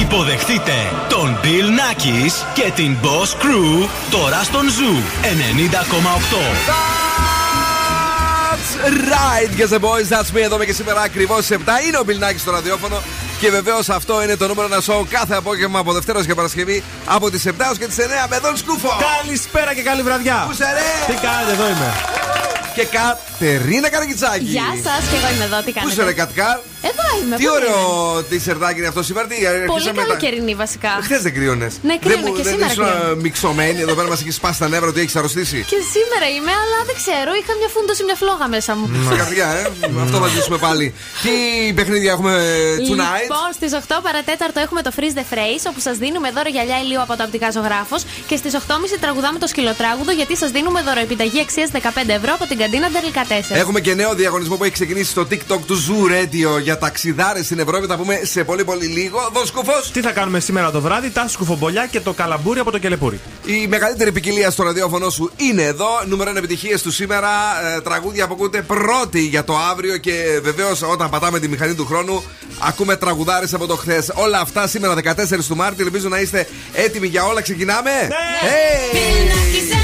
Υποδεχτείτε τον Bill Nackis και την Boss Crew τώρα στον Zoo 90,8 right, yes the boys, that's me. Εδώ και σήμερα ακριβώς 7 είναι ο Μπιλνάκη στο ραδιόφωνο. Και βεβαίως αυτό είναι το νούμερο ένα σοου κάθε απόγευμα από Δευτέρας και Παρασκευή από τις 7 ω και τις 9 με τον Σκούφο. Καλησπέρα και καλή βραδιά. Πού σε ρε; Τι κάνετε, εδώ είμαι. Και Κατερίνα Καραγκιτσάκη. Γεια σας, και εγώ είμαι εδώ. Τι κάνετε. Πού σε ρε, Κατκάρ. Εδώ είμαι. Τι ωραίο τι σερτάκι είναι αυτό σήμερα. Τι Πολύ καλοκαιρινή βασικά. Χθες δεν κρύωνες. Ναι, κρύωνε και σήμερα. Δεν μιξωμένη εδώ πέρα μας έχει σπάσει τα νεύρα ότι έχεις αρρωστήσει. Και σήμερα είμαι, αλλά δεν ξέρω. Είχα μια φούντωση, μια φλόγα μέσα μου. Στα καρδιά, ε. Αυτό θα ζήσουμε πάλι. Τι παιχνίδια έχουμε tonight; Λοιπόν, στις 8 παρατέταρτο έχουμε το Freeze the Phrase, όπου σας δίνουμε δώρο γυαλιά ηλίου από το Απτικά Ζωγράφος. Και στις 8.30 τραγουδάμε το σκυλοτράγουδο, γιατί σας δίνουμε δώρο επιταγή αξίας 15 ευρώ από την καντίνα Ντερλικατέσσερ. Έχουμε και νέο διαγωνισμό που έχει ξεκινήσει στο TikTok του Zoo Radio για ταξιδάρε στην Ευρώπη. Θα πούμε σε πολύ πολύ λίγο. Δον σκουφό. Τι θα κάνουμε σήμερα το βράδυ, τα σκουφομπολιά και το καλαμπούρι από το κελεπούρι. Η μεγαλύτερη ποικιλία στο ραδιόφωνο σου είναι εδώ. Νούμερο 1 επιτυχίες του σήμερα. Ε, τραγούδια που ακούτε πρώτη για το αύριο. Και βεβαίως όταν πατάμε τη μηχανή του χρόνου, ακούμε τραγουδάρες από το χθες. Όλα αυτά σήμερα 14 του Μάρτη. Ελπίζω να είστε έτοιμοι για όλα. Ξεκινάμε. Ναι. Hey!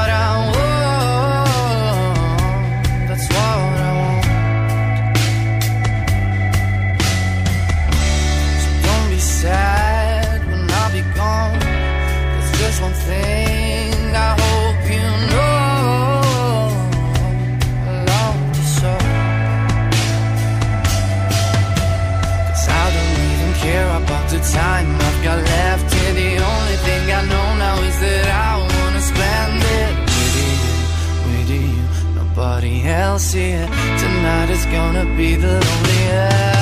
Nobody else here. Tonight is gonna be the loneliest.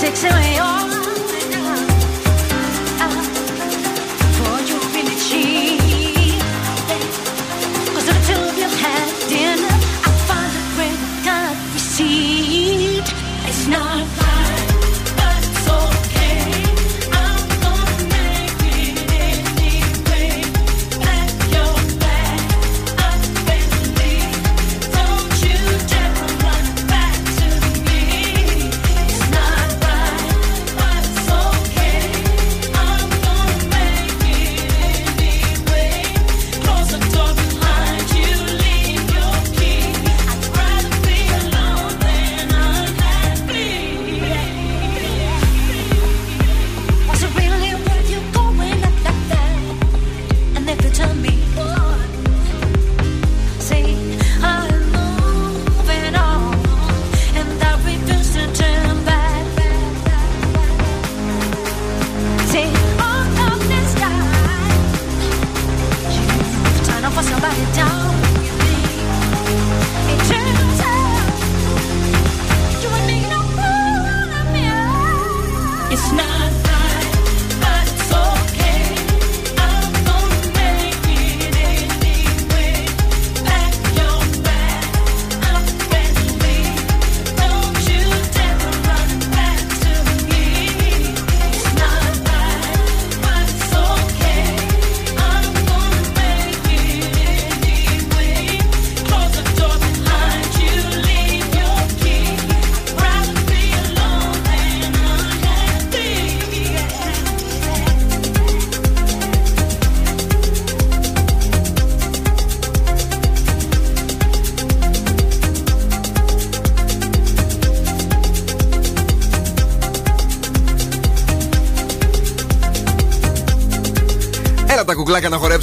six and we.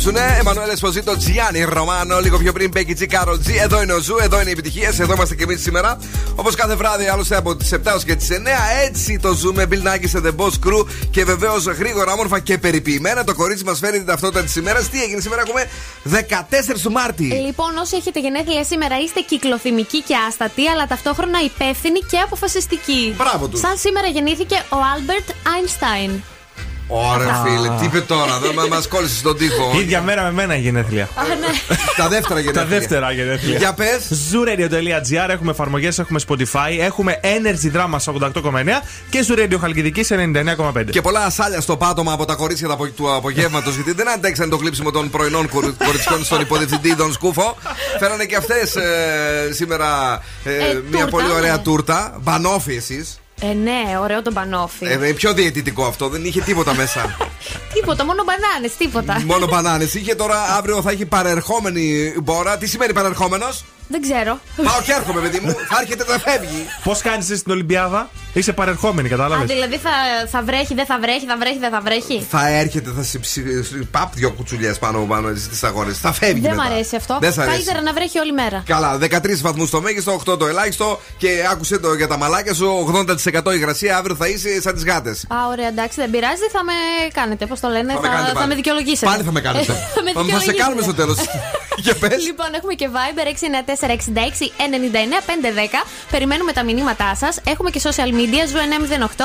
Κουκλάκια να χορέψουνε. Εμμανουέλ Εσποζήτο, Τζιάννη Ρωμάνο. Λίγο πιο πριν Μπέκι Τζι Κάρολ Τζι. Εδώ είναι ο Zoo, εδώ είναι οι επιτυχίες. Εδώ είμαστε και εμείς σήμερα. Όπως κάθε βράδυ, άλλωστε από τις 7 έως και τις 9. Έτσι το ζούμε. Bill Nakis and the Boss Crew. Και βεβαίως γρήγορα, όμορφα και περιποιημένα. Το κορίτσι μας φέρει την ταυτότητα της ημέρας. Τι έγινε σήμερα, έχουμε 14 του Μάρτη. Λοιπόν, όσοι έχετε γενέθλια σήμερα, είστε κυκλοθυμικοί και άστατοι, αλλά ταυτόχρονα υπεύθυνοι και αποφασιστικοί. Μπράβο τους. Σαν σήμερα γεννήθηκε ο Άλμπερτ Άινστάιν. Ωραία, φίλε, τι είπε τώρα, δεν μα κόλλησες στον τοίχο. ίδια μέρα με μένα η γενέθλια. Α, ναι. Τα δεύτερα Τα γενέθλια. δεύτερα γενέθλια. Για πες. Zooradio.gr έχουμε εφαρμογές, έχουμε Spotify, έχουμε Energy Drama στα 88,9 και Zooradio Χαλκιδική σε 99,5. Και πολλά ασάλια στο πάτωμα από τα κορίτσια του απο- του απογεύματος, γιατί δεν αντέξαν το κλείψιμο των πρωινών κορι- κοριτσιών στον υποδιευθυντή Τον Σκούφο. Φέρανε και αυτές σήμερα ε, Ε, μια τούρτα, πολύ ωραία ναι. τούρτα. Μπανόφι εσείς. Ε, ναι, ωραίο το μπανόφι. Ε, πιο διαιτητικό αυτό, δεν είχε τίποτα μέσα. Τίποτα, μόνο μπανάνες, τίποτα. Μόνο μπανάνες. Είχε τώρα αύριο θα έχει παρερχόμενη μπόρα. Τι σημαίνει παρερχόμενος; Δεν ξέρω. Πάω και έρχομαι, παιδί μου. Θα έρχεται να φεύγει. Πώς κάνεις εσύ στην Ολυμπιάδα, είσαι παρερχόμενη, Α, κατάλαβε. δηλαδή θα, θα βρέχει, δεν θα βρέχει, θα βρέχει, δεν θα βρέχει; Θα έρχεται, θα σε ψη... Παπ, δυο κουτσουλιές πάνω πάνω στι αγορέ. Θα φεύγει. Δεν μ' μετά. αρέσει αυτό. Δεν σ' αρέσει. Καλύτερα να βρέχει όλη μέρα. Καλά, 13 βαθμούς το μέγιστο, 8 το ελάχιστο και άκουσε το για τα μαλάκια σου. 80% υγρασία, αύριο θα είσαι σαν τις γάτες. Α, ωραία, εντάξει, δεν πειράζει, θα με κάνετε. Πώς το λένε, Θα θα, με κάνετε θα πάλι. με δικαιολογήσετε. Πάλι θα με κάνετε. θα με Θα- θα σε δικαιολογήσετε. κάνουμε στο τέλος. Για πες. Λοιπόν, έχουμε και Viber 694-66-99-510. Περιμένουμε τα μηνύματά σας. Έχουμε και social media, Zoo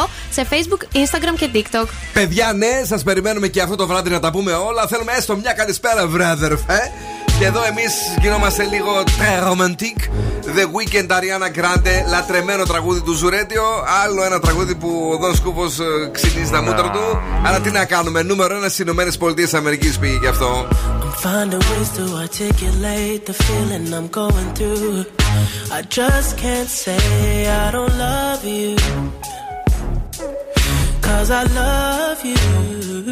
908 σε Facebook, Instagram και TikTok. Παιδιά, ναι, σας περιμένουμε και αυτό το βράδυ να τα πούμε όλα. Θέλουμε έστω μια καλησπέρα, βράδερφε. Και εδώ εμείς γινόμαστε λίγο très romantique. The Weekend Ariana Grande, λατρεμένο τραγούδι του Ζουρέντιο. Άλλο ένα τραγούδι που ο Δον Σκούφος ξυνίζει τα μούτρα του. Αλλά τι να κάνουμε, νούμερο ένα στις Ηνωμένες Πολιτείες Αμερικής πήγε γι' αυτό. I'm finding ways to articulate the feeling I'm going through. I just can't say I don't love you. Cause I love you.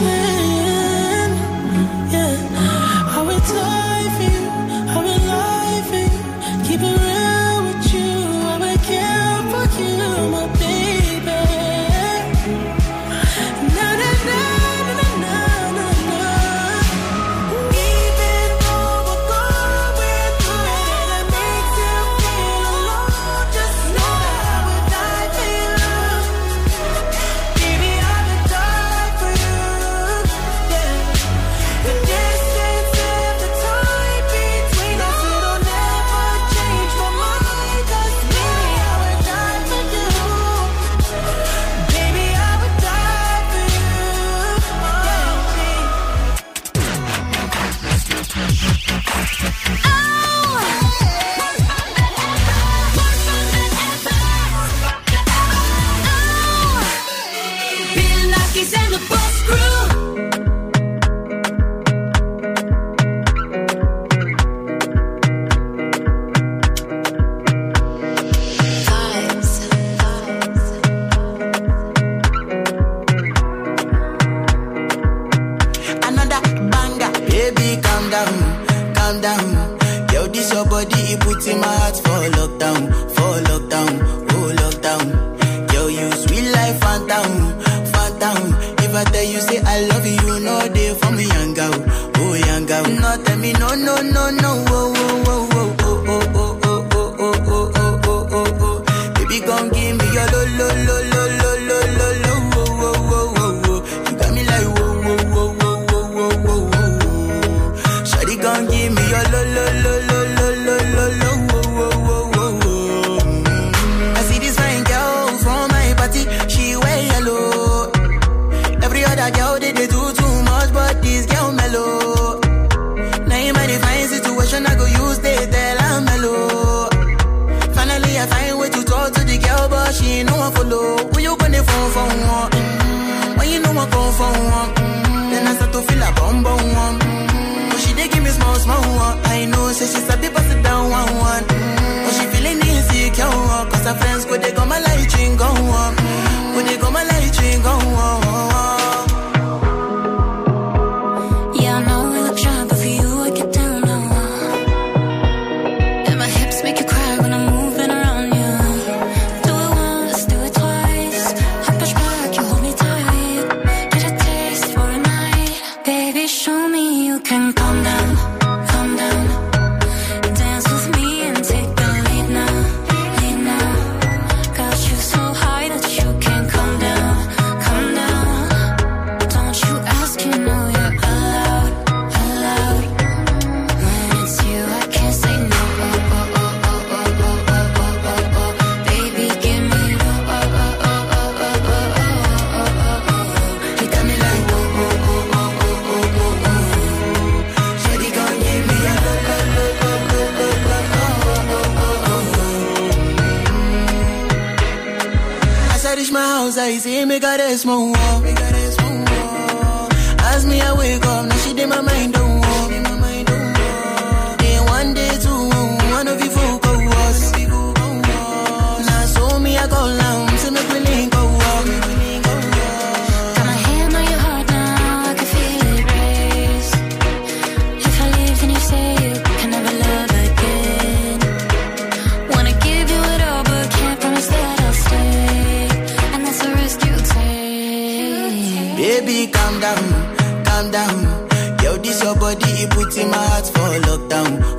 listen pegar es more. Ask me, I wake up, now she did my mind up. down.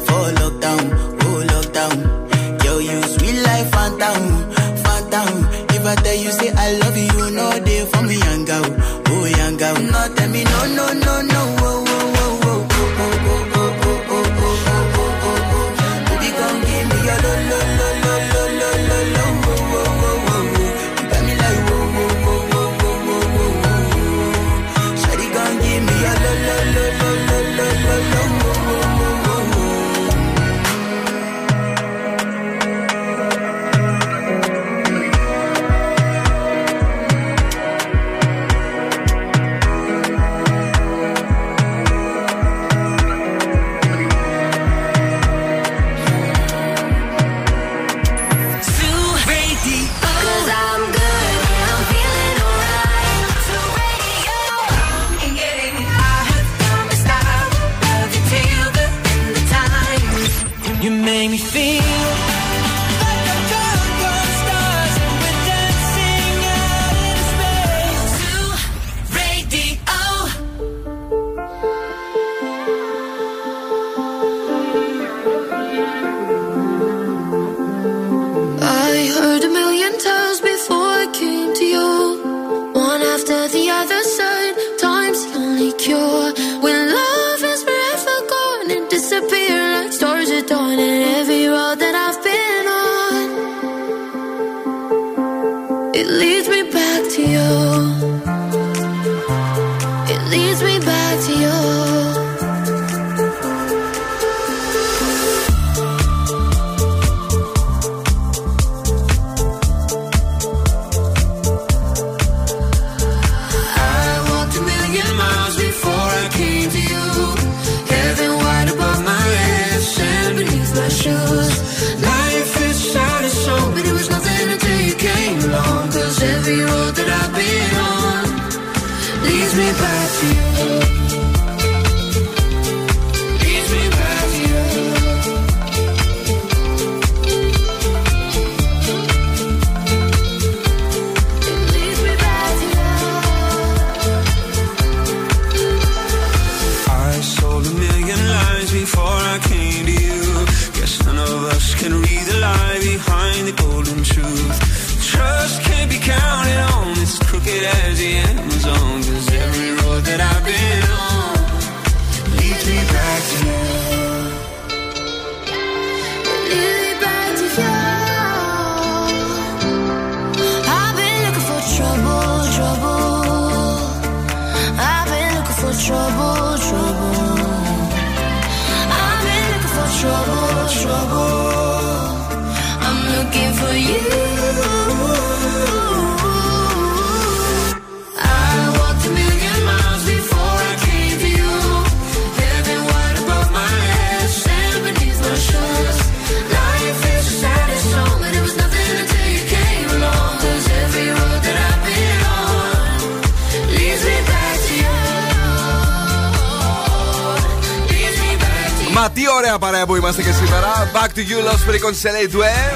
Τι ωραία παρέα που είμαστε και σήμερα. Back to you, Los Pericos σε του ε.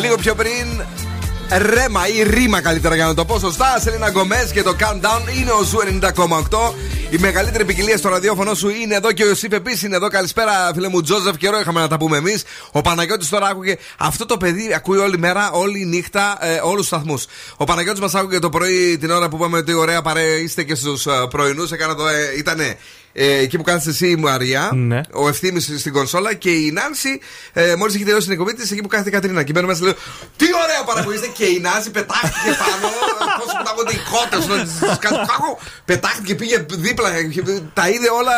Λίγο πιο πριν. Ρέμα ή ρήμα καλύτερα για να το πω σωστά. Selena Gomez και το Calm Down είναι ο Zoo 90,8. Η μεγαλύτερη ποικιλία στο ραδιόφωνο σου είναι εδώ και ο Ιωσήφ επίσης είναι εδώ. Καλησπέρα, φίλε μου Τζόζεφ. Καιρό είχαμε να τα πούμε εμείς. Ο Παναγιώτης τώρα άκουγε. Αυτό το παιδί ακούει όλη μέρα, όλη νύχτα, ε, όλους τους σταθμούς. Ο Παναγιώτης μας άκουγε το πρωί την ώρα που είπαμε ότι ωραία παρέα είστε και στους πρωινούς. Έκανα το. Ε, ήτανε ε, εκεί που κάθεσαι εσύ η Μαρία, Ναι. ο ευθύνη στην κονσόλα και η Νάνση, ε, μόλις έχει τελειώσει την εκπομπή της, εκεί που κάθεται η Κατρίνα. Και μπαίνω μέσα και λέω Τι ωραία παραγωγή και η Νάνση πετάχτηκε πάνω. Πώ πετάγονται οι κότε, Πετάχτηκε, πήγε δίπλα, τα είδε όλα,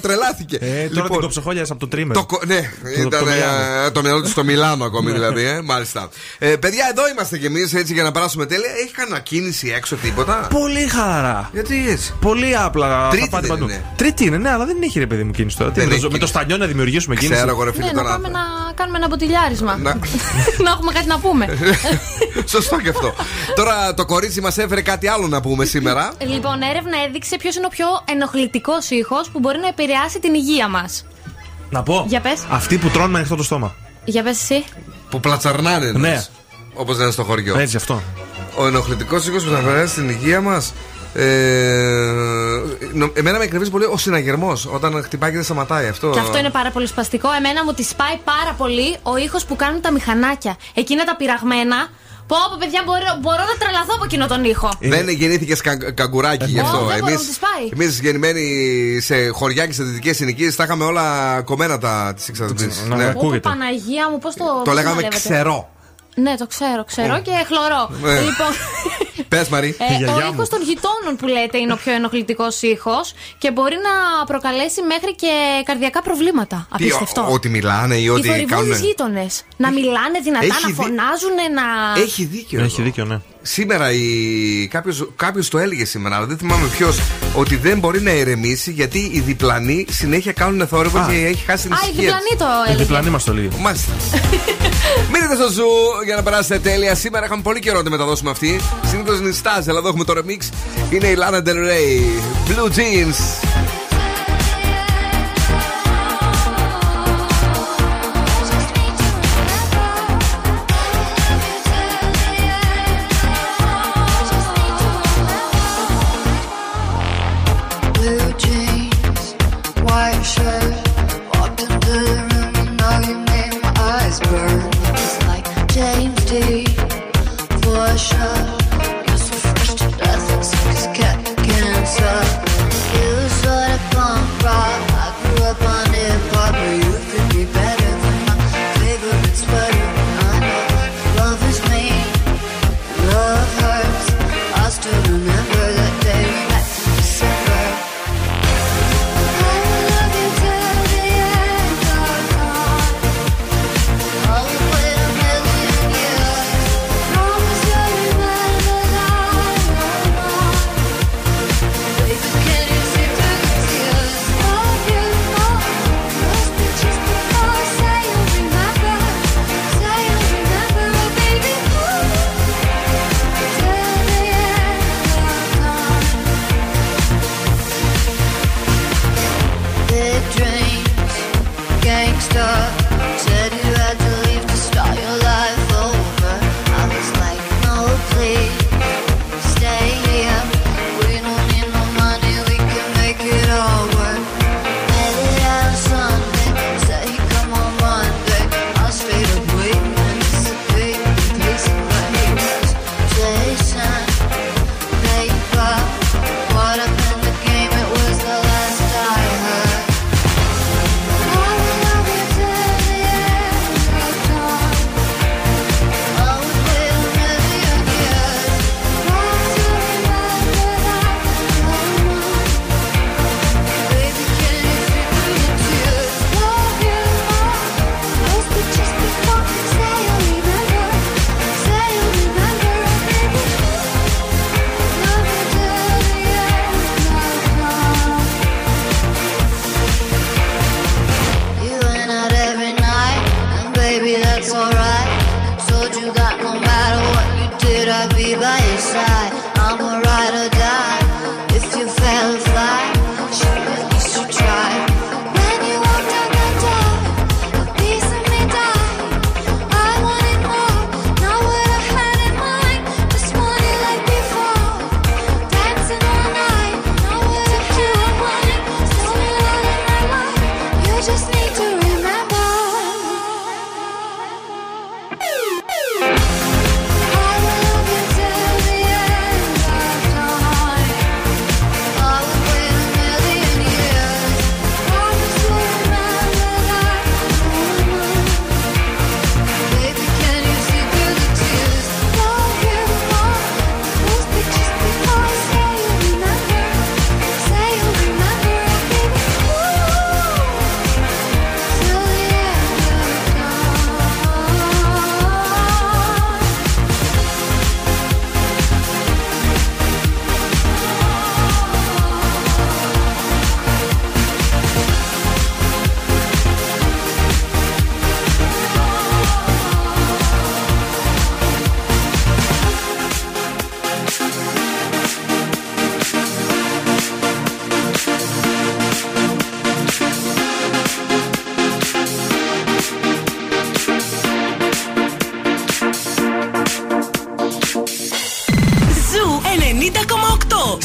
τρελάθηκε. Ε, τώρα την κοψοχόλια από το τρίμερο. Το, κο- ναι, Το- ήταν το ε, Μιλάνο. το μυαλό του στο Μιλάνο ακόμη δηλαδή, ε, μάλιστα. Ε, παιδιά, εδώ είμαστε κι εμείς έτσι για να περάσουμε τέλεια. Έχει κανένα κίνηση έξω τίποτα; Πολύ χαλαρά. Γιατί έτσι; Πολύ απλά. Τρίτη θα πάτε δεν παντού. είναι. Τρίτη είναι, ναι, αλλά δεν έχει ρε παιδί μου κίνηση τώρα. Τι, Δεν με, έχει το, με το κίνηση. στανιό να δημιουργήσουμε κίνηση. Ξέρω εγώ, ρε φίλε Ναι, να τώρα. πάμε να κάνουμε ένα μποτιλιάρισμα. Να- να έχουμε κάτι να πούμε. Σωστό και αυτό. Τώρα το κορίτσι μας έφερε κάτι άλλο να πούμε σήμερα. λοιπόν, έρευνα έδειξε ποιος είναι ο πιο ενοχλητικός ήχος που μπορεί να επηρεάσει την υγεία μας. Να πω. Για πες. Αυτοί που τρώνε με ανοιχτό το στόμα. Για πες εσύ. Που πλατσαρνάνε, Ναι. Όπως λένε στο χωριό. Έτσι αυτό. Ο ενοχλητικός ήχος που θα περάσει στην υγεία μας. Ε, νο- εμένα με εκνευρίζει πολύ ο συναγερμός όταν χτυπάει και δεν σταματάει αυτό. Και αυτό είναι πάρα πολύ σπαστικό. Εμένα μου τη σπάει πάρα πολύ ο ήχος που κάνουν τα μηχανάκια. Εκείνα τα πειραγμένα Πω, πω, παιδιά, μπορώ, μπορώ να τρελαθώ από εκείνο τον ήχο. Δεν γεννήθηκες καγκουράκι γι' αυτό. Ω, δεν μπορώ, Εμείς- μου τις πάει. Εμείς γεννημένοι σε χωριά και σε δυτικές συνοικίες, τα είχαμε όλα κομμένα τα της εξαδελφή. να Ναι. Πω, πω, Παναγία μου, πώς το. Το πώς λέγαμε μαλεύετε. ξερό. Ναι, το ξέρω, ξέρω και χλωρό. Ναι. Λοιπόν, Πες Μαρή. ε, ο ήχος των γειτόνων που λέτε είναι ο πιο ενοχλητικός ήχος και μπορεί να προκαλέσει μέχρι και καρδιακά προβλήματα. Τι, Απίστευτο. ο- ότι μιλάνε ή Οι ότι θορυβόδει κάνουν. γείτονες. Να μιλάνε δυνατά, Έχει να δει- φωνάζουν, να. Έχει δίκιο. Έχει εδώ. δίκιο, ναι. Σήμερα η... κάποιος, κάποιος το έλεγε σήμερα, αλλά δεν θυμάμαι ποιος, ότι δεν μπορεί να ηρεμήσει γιατί οι διπλανοί συνέχεια κάνουν θόρυβο Α. και έχει χάσει την Α, η ησυχία. διπλανή το Η έλεγε. διπλανή μας το λέει. της. Μάλιστα. Μείνετε στο ζου για να περάσετε τέλεια. Σήμερα είχαμε πολύ καιρό να τη μεταδώσουμε αυτή. Συνήθως νιστάζει, αλλά εδώ έχουμε το remix. Είναι η Lana Del Rey. Blue Jeans. James for sure.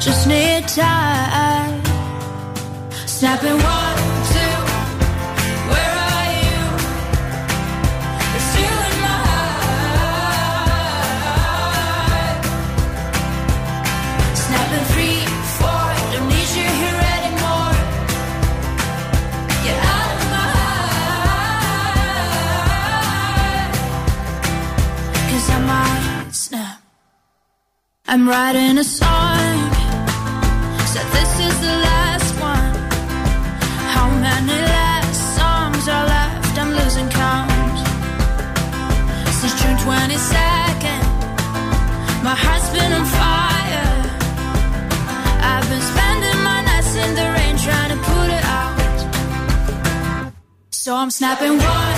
Just need time. Snapping one, two. Where are you? You're in my heart. Three, four. Don't need you here anymore. Get out of my I might snap. I'm writing a song. Are left? I'm losing count. Since June 22nd, my heart's been on fire. I've been spending my nights in the rain trying to put it out. So I'm snapping one,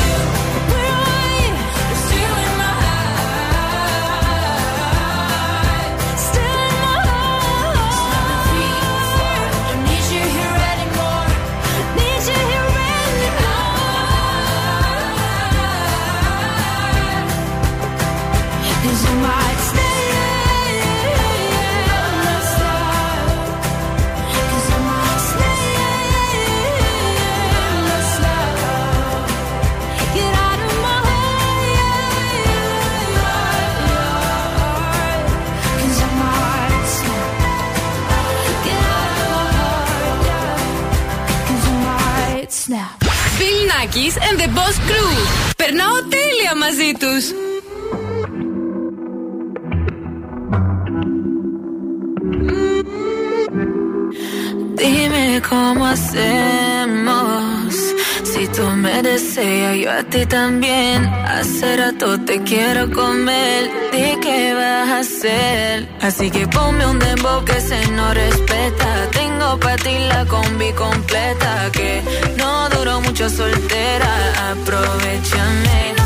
Bill Nackis and the Boss Crew. Περνάω τέλεια μαζί τους. Dime cómo hacemos. Si tú me deseas, yo a ti también. Rato te quiero comer. Di qué vas a hacer. Así que ponme un dembow que se no respeta. Tengo para ti la combi completa. Que no duró mucho soltera. Aprovechame.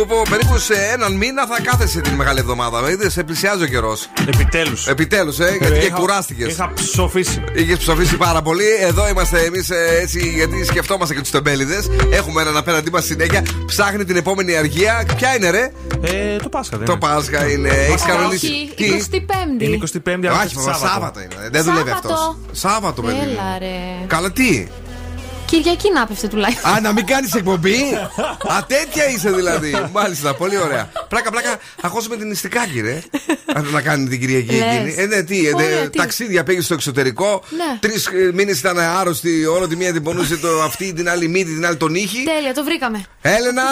Σκούπο, περίπου σε έναν μήνα θα κάθεσαι την μεγάλη εβδομάδα. Είδες, σε πλησιάζει ο καιρός. Επιτέλους. Επιτέλους, ε, γιατί και είχα- κουράστηκες. Είχα ψοφήσει. Είχες ψοφήσει πάρα πολύ. Εδώ είμαστε εμείς έτσι, γιατί σκεφτόμαστε και τους τεμπέληδες. Έχουμε έναν απέναντί μας συνέχεια. Ψάχνει την επόμενη αργία. Ποια είναι, ρε; Ε, το Πάσχα δεν Το είναι. Πάσχα είναι. Έχεις κανονίσει. Όχι, Τι; 25η. Είναι 25η αλλά Όχι, Σάββατο. Σάββατο είναι. Δεν δουλεύει αυτός. Σάββατο. Σάββατο, παιδί. μου. Έλα ρε. Καλά, τι; Κυριακή να πέφτε τουλάχιστον. Α, να μην κάνεις εκπομπή; Α, τέτοια είσαι δηλαδή. Μάλιστα, πολύ ωραία. Πλάκα, πλάκα, αχώσουμε την ιστικάκη, ρε. Αν να κάνει την Κυριακή Λες. εκείνη. Ε, ναι, τι, ε, Ωραία, ναι, τι. ταξίδια πήγες στο εξωτερικό. Ναι. Τρεις μήνες ήταν άρρωστη. Όλο τη μία την πονούσε το αυτή, την άλλη μύτη, την άλλη τον ήχη. Τέλεια, το βρήκαμε. Έλενα!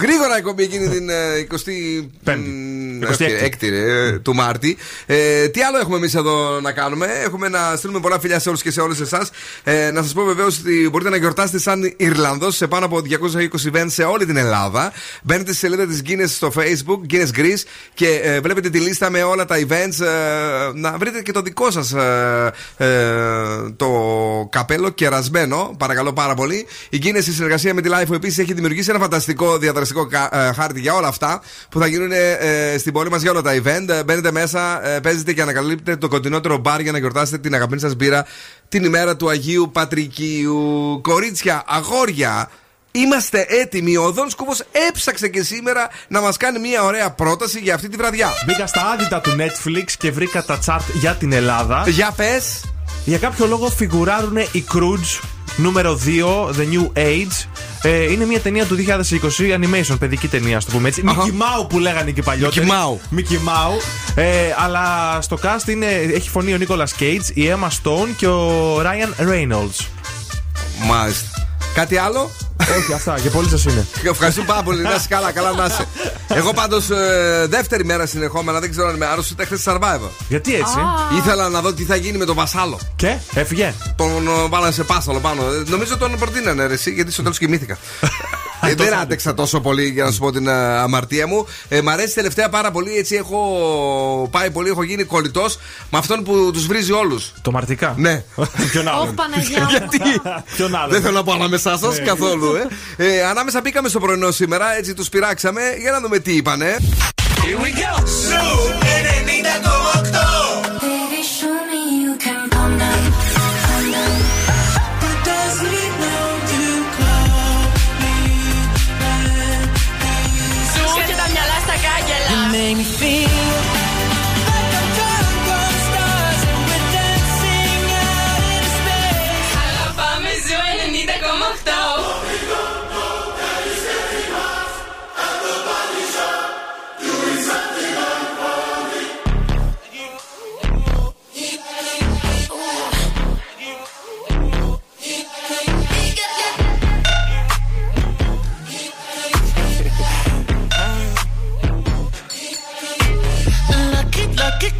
Γρήγορα εκπομπή εκείνη την ε, 25η. 26η. ρε, του Μάρτη. Ε, τι άλλο έχουμε εμείς εδώ να κάνουμε; Έχουμε να στείλουμε πολλά φιλιά σε όλους και σε όλες εσάς. Ε, να σας πω βεβαίως ότι μπορείτε να γιορτάσετε σαν Ιρλανδός σε πάνω από 220 events σε όλη την Ελλάδα. Μπαίνετε στη σελίδα της Guinness στο Facebook, Guinness Greece, και ε, βλέπετε τη λίστα με όλα τα events. ε, να βρείτε και το δικό σας ε, ε, το καπέλο κερασμένο. Παρακαλώ πάρα πολύ. Η Guinness σε συνεργασία με τη LIFO επίσης έχει δημιουργήσει ένα φανταστικό διαδραστικό κα- ε, χάρτη για όλα αυτά που θα γίνουν ε, στην πόλη μας για όλα τα event. Ε, Μπαίνετε μέσα, ε, παίζετε και ανακαλύπτετε το κοντινότερο μπαρ για να γιορτάσετε την αγαπημένη σας μπύρα την ημέρα του Αγίου Πατρικίου. Κορίτσια, αγόρια, Είμαστε έτοιμοι. Ο Δον Σκούφο έψαξε και σήμερα να μας κάνει μια ωραία πρόταση για αυτή τη βραδιά. Μπήκα στα άδυτα του Netflix και βρήκα τα chart για την Ελλάδα. Για πες. Για κάποιο λόγο φιγουράρουν οι Croods νούμερο 2, The New Age. Ε, είναι μια ταινία του 2020, animation, παιδική ταινία, ας το πούμε έτσι. Αχα. Mickey Mouse που λέγανε και οι παλιότεροι. Mickey Mouse. Mickey Mouse. Ε, αλλά στο cast είναι, έχει φωνή ο Nicolas Cage, η Emma Stone και ο Ryan Reynolds. Μάλιστα. Κάτι άλλο; Όχι, αυτά και πολύ σα είναι. Ευχαριστούμε πάρα πολύ. Να είσαι καλά, καλά να είσαι. Εγώ πάντως δεύτερη μέρα συνεχόμενα, δεν ξέρω αν είμαι άρρωστος, ήταν χθε Survivor. Γιατί έτσι; Ήθελα να δω τι θα γίνει με τον Βασάλο. Και; Έφυγε; Τον ε, βάλανε σε πάσαλο πάνω. Ε, Νομίζω τον προτείνανε ρε, εσύ, γιατί στο τέλος κοιμήθηκα. Ε, δεν άντεξα τόσο πολύ για να σου πω την ε, αμαρτία μου. Ε, μ' αρέσει τελευταία πάρα πολύ. Έτσι έχω πάει πολύ, έχω γίνει κολλητός με αυτόν που τους βρίζει όλους. Το μαρτικά. Ναι. Ποιον Όχι άλλον; Παναγιά μου. Γιατί; Ποιον άλλον; Δεν θέλω να πω ανάμεσά σας Ναι. καθόλου. Ε. Ε, ανάμεσα μπήκαμε στο πρωινό σήμερα, έτσι τους πειράξαμε για να δούμε τι είπανε. Baby,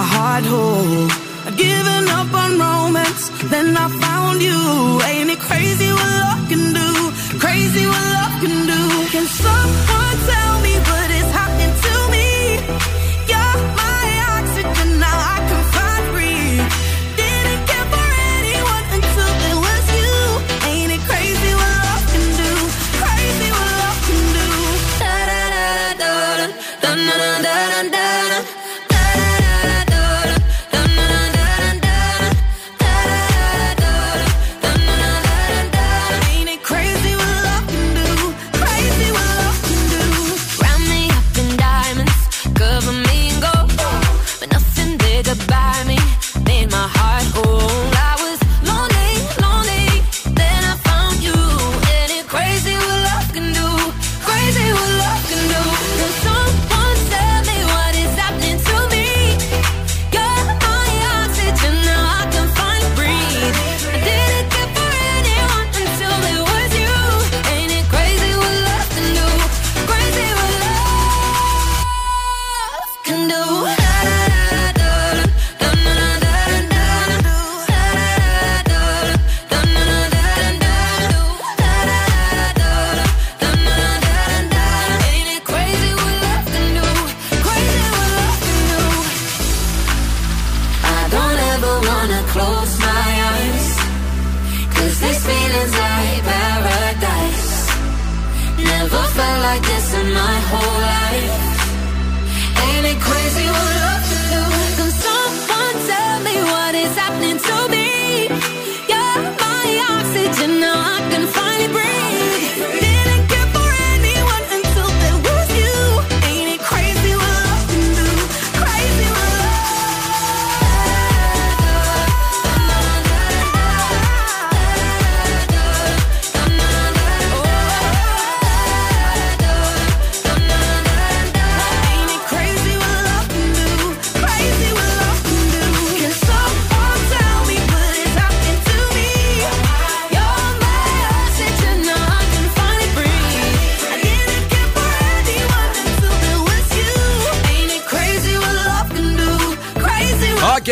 My heart whole. I'd given up on romance, then I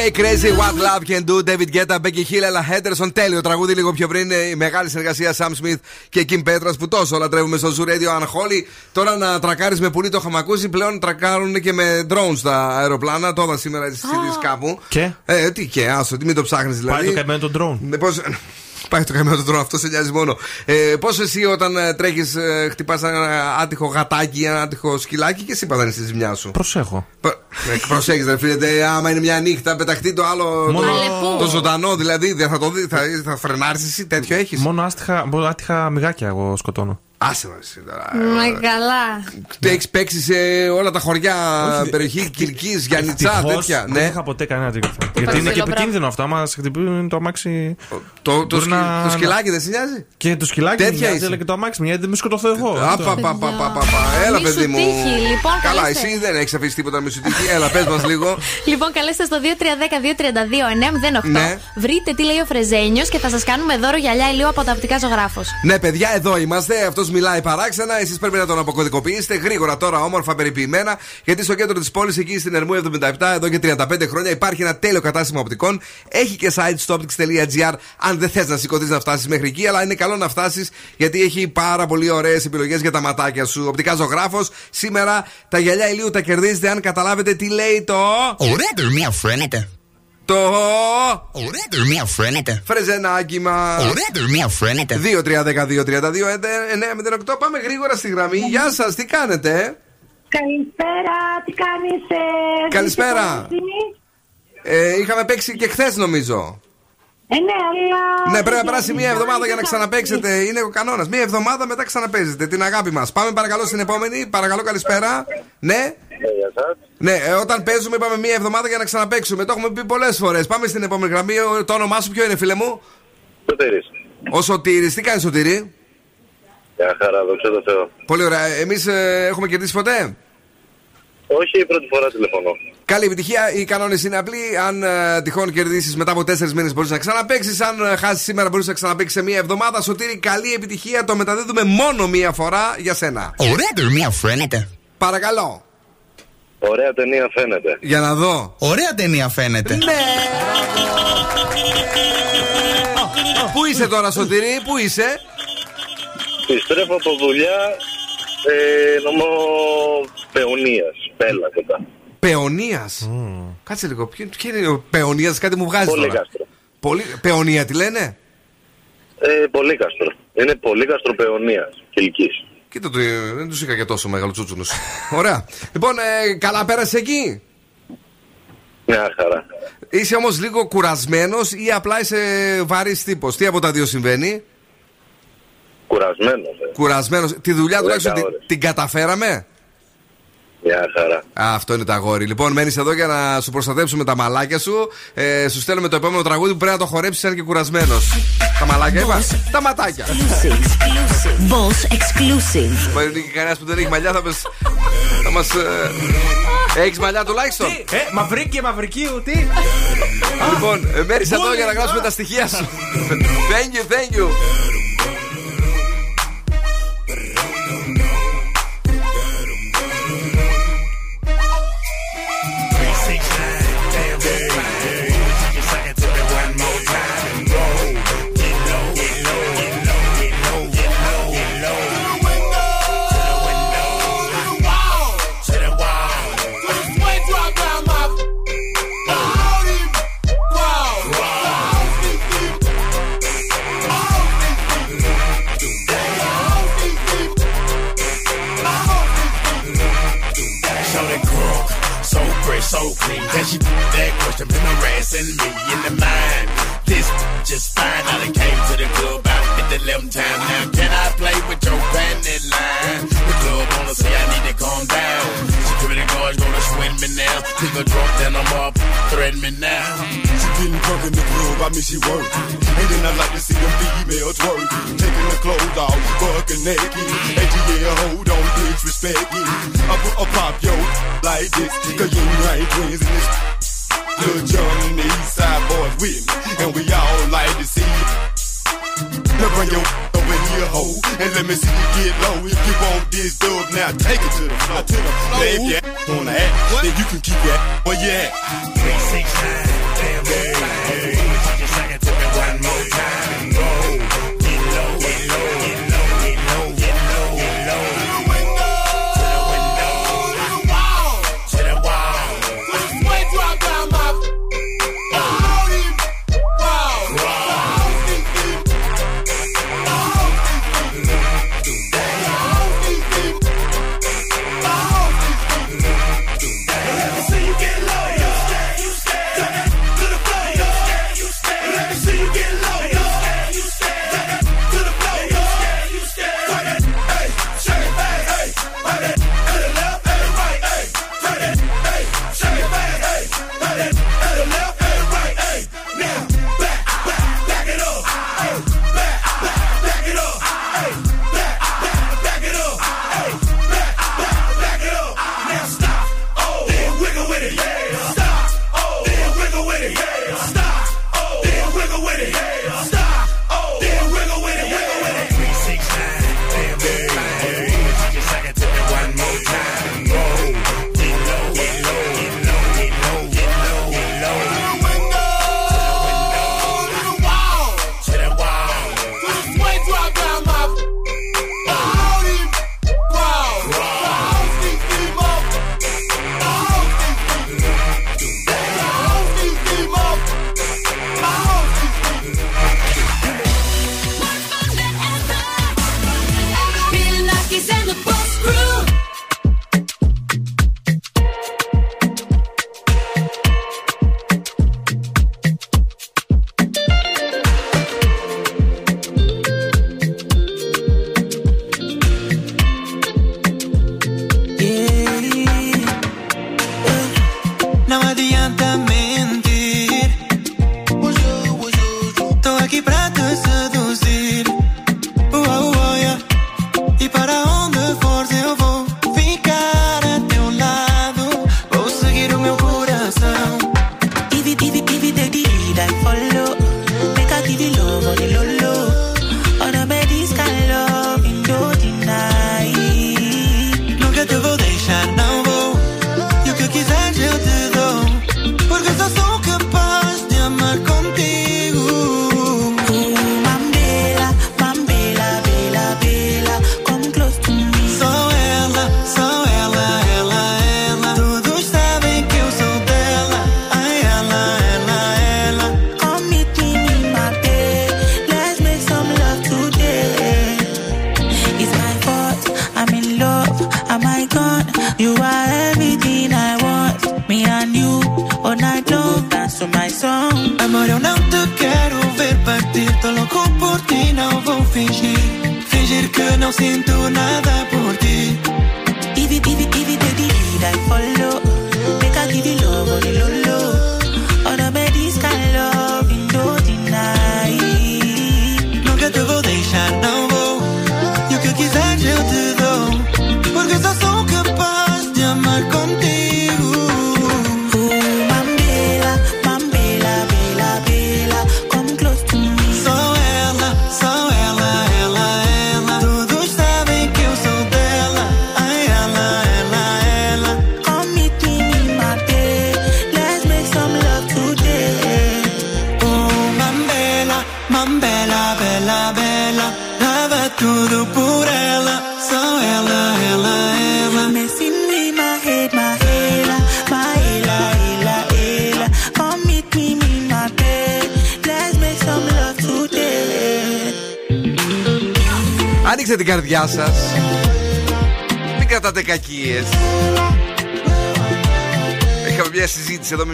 Okay, crazy what love can do. David Guetta, Becky Hill, Ella Henderson. Τέλειο τραγούδι λίγο πιο πριν. Η μεγάλη συνεργασία Sam Smith και Kim Petras που τόσο λατρεύουμε στο Zoo Radio Unholy. Τώρα να τρακάρεις με πουλί το είχαμε ακούσει. Πλέον τρακάρουν και με drones τα αεροπλάνα. Το είδα σήμερα στις ειδήσει κάπου. Και; Ε, τι και, άσο, τι μην το ψάχνεις δηλαδή. Πάει το καημένο τον drone. Ναι, πώς... Πάει το καημένο τον drone, αυτό σε νοιάζει μόνο. Ε, Πώς εσύ όταν τρέχεις, χτυπάς ένα άτυχο γατάκι ή ένα άτυχο σκυλάκι και εσύ πατάνε στη ζημιά σου; Προσέχω. Προσέχεις, ρε φίλε, τε, άμα είναι μια νύχτα, πεταχτεί το άλλο. Μόνο- Το, Αλεπού. το ζωντανό, δηλαδή. Δεν θα το δει, θα, θα φρενάρει εσύ, τέτοιο έχεις; Μόνο άστιχα, μόνο άτυχα μυγάκια εγώ σκοτώνω. Άσε μα εσύ τώρα. Μα καλά. Τι έχεις παίξει σε όλα τα χωριά, περιοχή Κυλκή, Γιάννητσά, Ευτυχώς τέτοια. Δεν Ναι. είχα ποτέ κανένα τέτοιο. Γιατί είναι και μπράβο. επικίνδυνο αυτό. Άμα σε χτυπούν το αμάξι. Το, το, Μπορεί σκι- να- το σκυλάκι δεν σε νοιάζει; Και το σκυλάκι Τέτοια μου μοιάζει, είσαι. αλλά και το αμάξι μου, γιατί δεν με σκοτωθώ εγώ. Α, Αυτό. πα, πα, πα, πα, πα, πα. Έλα, Μη σου παιδί μου. τύχει, λοιπόν, Καλά, καλέστε. εσύ δεν έχεις αφήσει τίποτα με σου τύχει. Έλα, πες μας λίγο. Λοιπόν, καλέστε στο 2310-232-908. Ναι. Βρείτε τι λέει ο Φρεζένιος και θα σας κάνουμε δώρο γυαλιά ηλίου από τα οπτικά ζωγράφος. Ναι, παιδιά, εδώ είμαστε. Αυτός μιλάει παράξενα. Εσείς πρέπει να τον αποκωδικοποιήσετε γρήγορα τώρα, όμορφα, περιποιημένα. Γιατί στο κέντρο της πόλης, εκεί στην Ερμού 77, εδώ και 35 χρόνια, υπάρχει ένα τέλειο κατάστημα οπτικών. Έχει και site στο optics.gr, αν δεν θες να σηκωθείς να φτάσεις μέχρι εκεί. Αλλά είναι καλό να φτάσεις γιατί έχει πάρα πολύ ωραίες επιλογές για τα ματάκια σου. Οπτικά ζωγράφος. Σήμερα τα γυαλιά ηλίου τα κερδίζετε αν καταλάβετε τι λέει το. Ωραία δερμία φαίνεται. Το. Ωραία δερμία φαίνεται. Φρεζενάκι μα. Ωραία δερμία φαίνεται. 2-3-10-2-32-9-08. Πάμε γρήγορα στη γραμμή. Γεια σα, τι κάνετε. Καλησπέρα, τι κάνεις ε, Καλησπέρα. είσαι καλοσύνη? Ε, είχαμε παίξει και χθε νομίζω. Ε, ναι, αλλά... Ναι, πρέπει να περάσει μία εβδομάδα για να ξαναπαίξετε. Είναι ο κανόνας. Μία εβδομάδα μετά ξαναπέζετε την αγάπη μας. Πάμε παρακαλώ στην επόμενη. Παρακαλώ, καλησπέρα. Ναι. Ναι, ε, όταν παίζουμε είπαμε μία εβδομάδα για να ξαναπαίξουμε. Το έχουμε πει πολλές φορές. Πάμε στην επόμενη γραμμή. Ο- Το όνομά σου ποιο είναι, φίλε μου; Σωτήρης. Ο Σωτήρης. Τι κάνεις, Σωτήρη; Μια χαρά, δόξα τω Θεώ. Πολύ ωραία. Εμείς έχουμε κερδίσει ποτέ; Όχι, η πρώτη φορά τηλεφωνώ. Καλή επιτυχία. Οι κανόνες είναι απλοί. Αν ε, τυχόν κερδίσεις μετά από τέσσερις μήνες, μπορείς να ξαναπέξει. Αν ε, χάσεις σήμερα, μπορείς να ξαναπέξει σε μία εβδομάδα. Σωτήρη, καλή επιτυχία. Το μεταδίδουμε μόνο μία φορά για σένα. Ωραία ταινία φαίνεται. Παρακαλώ. Ωραία ταινία φαίνεται. Για να δω. Ωραία ταινία φαίνεται. Ναι. Πού είσαι τώρα, Σωτήρη, πού είσαι; Επιστρέφω από δουλειά ε, νομό Παιωνίας, Πέλα κοντά. Παιωνία. Κάτσε λίγο. Ποιο, ποιο είναι ο Παιωνία, κάτι μου βγάζει Πολύ τώρα. κάστρο. Πολύ... Παιωνία, τι λένε; Ε, πολύ κάστρο. Είναι πολύ κάστρο Παιωνίας, Κιλκής. Κοίτα το, ε, δεν τους είχα και τόσο μεγάλο τσούτσουνου. Ωραία. Λοιπόν, ε, καλά πέρασες εκεί; Μια χαρά. Είσαι όμως λίγο κουρασμένος ή απλά είσαι βαρύς τύπος; Τι από τα δύο συμβαίνει; Κουρασμένος. Ε. Κουρασμένος. Τη δουλειά Δέκα τουλάχιστον την, ώρες. την καταφέραμε; Μια χαρά. Α, αυτό είναι το αγόρι. Λοιπόν, μένεις εδώ για να σου προστατέψουμε τα μαλάκια σου. Ε, σου στέλνουμε το επόμενο τραγούδι που πρέπει να το χορέψεις αν και κουρασμένος. Τα μαλάκια είπα. Τα ματάκια. Boss exclusive. Μα είναι και κανένας που δεν έχει μαλλιά θα πες Θα μας. Ε... Έχεις μαλλιά τουλάχιστον; Ε, μαυρίκι, μαυρικίου, τι; Λοιπόν, ε, μένεις εδώ για να γράψουμε τα στοιχεία σου. Thank you, thank you. Question been harassing me in the mind? This just fine. I done came to the club about 50 11 times. Now can I play with your panty line? The club wanna say I need to calm down. Security guards gonna swing me now. Nigga drunk, then I'm up, threaten me now. She getting drunk in the club, I mean she work. And then I like to see them females twerk. Taking the clothes off, fucking naked. ATL, hold on, disrespect it. I put a pop yo like this, cause you ain't this. Lil John and the East Side boys with me, and we all like to see it. Now bring your over here, ho, and let me see you get low. If you want this dub, now take it to the floor. To the floor. Now if you wanna act, then you can keep your ass where you at. Three, six, nine, damn, yeah, yeah. Just sing it to me one more time.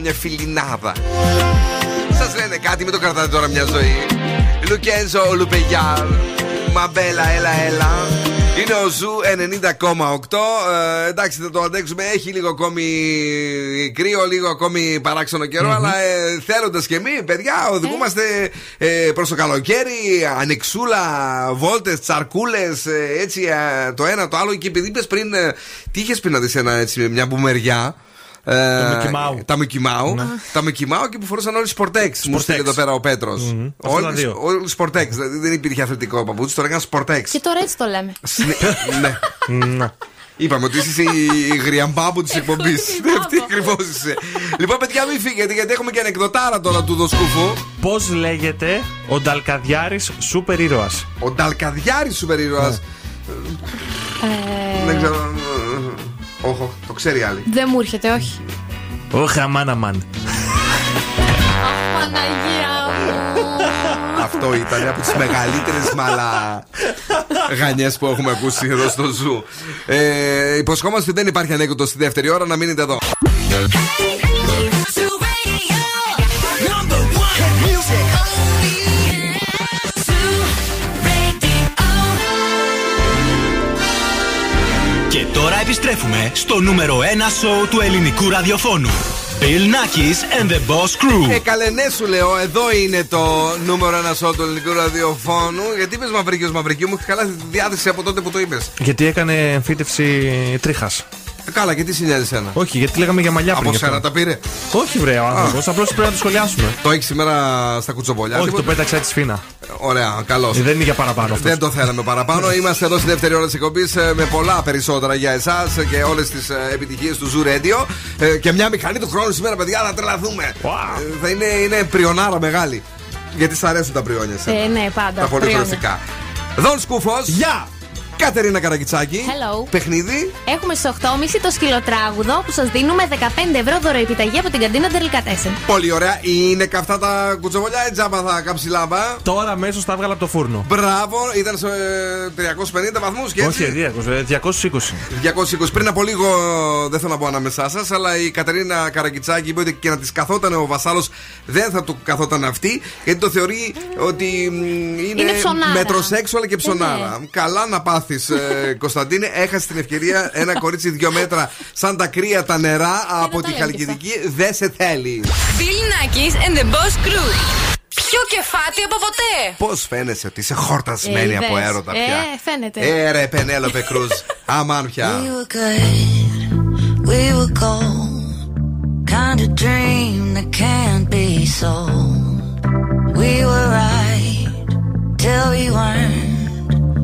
Μια φιλινάδα. Σας λένε κάτι, μην το κρατάτε τώρα μια ζωή. Lucenzo Λουπεγιάρ. Μαμπέλα, έλα, έλα. Είναι ο Zoo 90,8. Ε, εντάξει, θα το αντέξουμε. Έχει λίγο ακόμη κρύο, λίγο ακόμη παράξενο καιρό, αλλά ε, θέλοντας και μη, παιδιά, οδηγούμαστε ε, προς το καλοκαίρι. Ανοιξούλα, βόλτες, τσαρκούλες, έτσι ε, το ένα το άλλο. Και επειδή είπες πριν, ε, τι είχες πει να δεις ένα έτσι, μια μπουμεριά; Ε, Τα Μικιμάου. Τα Μικιμάου. Τα Μικιμάου και που φορούσαν όλοι Σπορτέξ. Μου στείλει εδώ πέρα ο Πέτρος. Αυτά τα Όλοι δύο. όλοι Σπορτέξ. Δηλαδή δεν υπήρχε αθλητικό παπούτσι, τώρα έκαναν Σπορτέξ. Και τώρα έτσι το λέμε. ναι. Είπαμε ότι είσαι η γριαμπάμπου της εκπομπής. Αυτή ακριβώς είσαι. Λοιπόν, παιδιά, μην φύγετε γιατί έχουμε και ανεκδοτάρα τώρα του Δοσκούφου. Πώς λέγεται ο Νταλκαδιάρης σούπερ ήρωα. Ο Νταλκαδιάρης σούπερ ήρωας. Ε, Δεν ξέρω. Όχι, το ξέρει άλλη. Δεν μου έρχεται, όχι. Όχι, αμάν, αμάν. Παναγία μου. Αυτό ήταν από τις μεγαλύτερες μαλαγανιές που έχουμε ακούσει εδώ στο Zoo. Ε, υποσχόμαστε ότι δεν υπάρχει ανέκδοτο στη δεύτερη ώρα να μείνετε εδώ. Επιστρέφουμε στο νούμερο 1 σοου του ελληνικού ραδιοφώνου. Bill Nackis and the Boss Crew. Ε, καλέ, ναι, σου λέω, εδώ είναι το νούμερο ένα σώμα του ελληνικού ραδιοφώνου. Γιατί είπες Μαυρίκιος Μαυρικίου, μου έχεις χαλάσει τη διάθεση από τότε που το είπες. Γιατί έκανε εμφύτευση τρίχας. Ε, καλά, και τι συνέβη ένα; Όχι, γιατί λέγαμε για μαλλιά πριν. Από γι' αυτό. σένα τα πήρε; Όχι, βρε, ο άνθρωπος. Απλώς πρέπει να το σχολιάσουμε. Το έχεις σήμερα στα κουτσομπολιά. Όχι, το τίποτα; πέταξα τη σφίνα. Ωραία, καλώς. Δεν είναι για παραπάνω αυτός. Δεν το θέλαμε παραπάνω. Είμαστε εδώ στη δεύτερη ώρα της εκπομπής με πολλά περισσότερα για εσάς και όλες τις επιτυχίες του Zoo Radio. Ε, Και μια μηχανή του χρόνου σήμερα, παιδιά, θα τρελαθούμε. Ε, Θα είναι, είναι πριονάρα μεγάλη. Γιατί σ' αρέσουν τα πριόνια σε. Ε, ναι, πάντα. Τα πολύ Πριόνια. χρωστικά. Δον Σκούφος. Γεια! Κατερίνα Καρακιτσάκη. Hello. Παιχνίδι. Έχουμε στις 8.30 το σκυλοτράγουδο που σας δίνουμε 15 ευρώ δωροεπιταγή από την καντίνα Delicatessen. Πολύ ωραία. Είναι καυτά τα κουτσοβολιά ή τζάμπα θα κάψει λάμπα. Τώρα αμέσως τα έβγαλα από το φούρνο. Μπράβο, ήταν σε ε, 350 βαθμούς και έτσι. Όχι, 220. 220. Πριν από λίγο, δεν θέλω να πω ανάμεσά σας, αλλά η Κατερίνα Καρακιτσάκη είπε ότι και να της καθόταν ο Βασάλος δεν θα του καθόταν αυτή, γιατί το θεωρεί ότι μ, είναι, Είναι ψωνάρα. μετροσέξουαλ και ψωνάρα. Ε, Καλά να πάθει, ε, Κωνσταντίνε. Έχασε την ευκαιρία ένα κορίτσι δύο μέτρα σαν τα κρύα τα νερά από τη Χαλκιδική. Δεν σε θέλει. Bill Nackis and the Boss Crew. Πιο κεφάτι από ποτέ. Πώς φαίνεσαι ότι είσαι χορτασμένη Ε, από είδες. έρωτα Ε, πια; φαίνεται. Ε, ρε, Πενέλοπε Κρούζ. Αμάν πια. We were good, we were gold. Kind of dream that can't be sold. We were right till we weren't.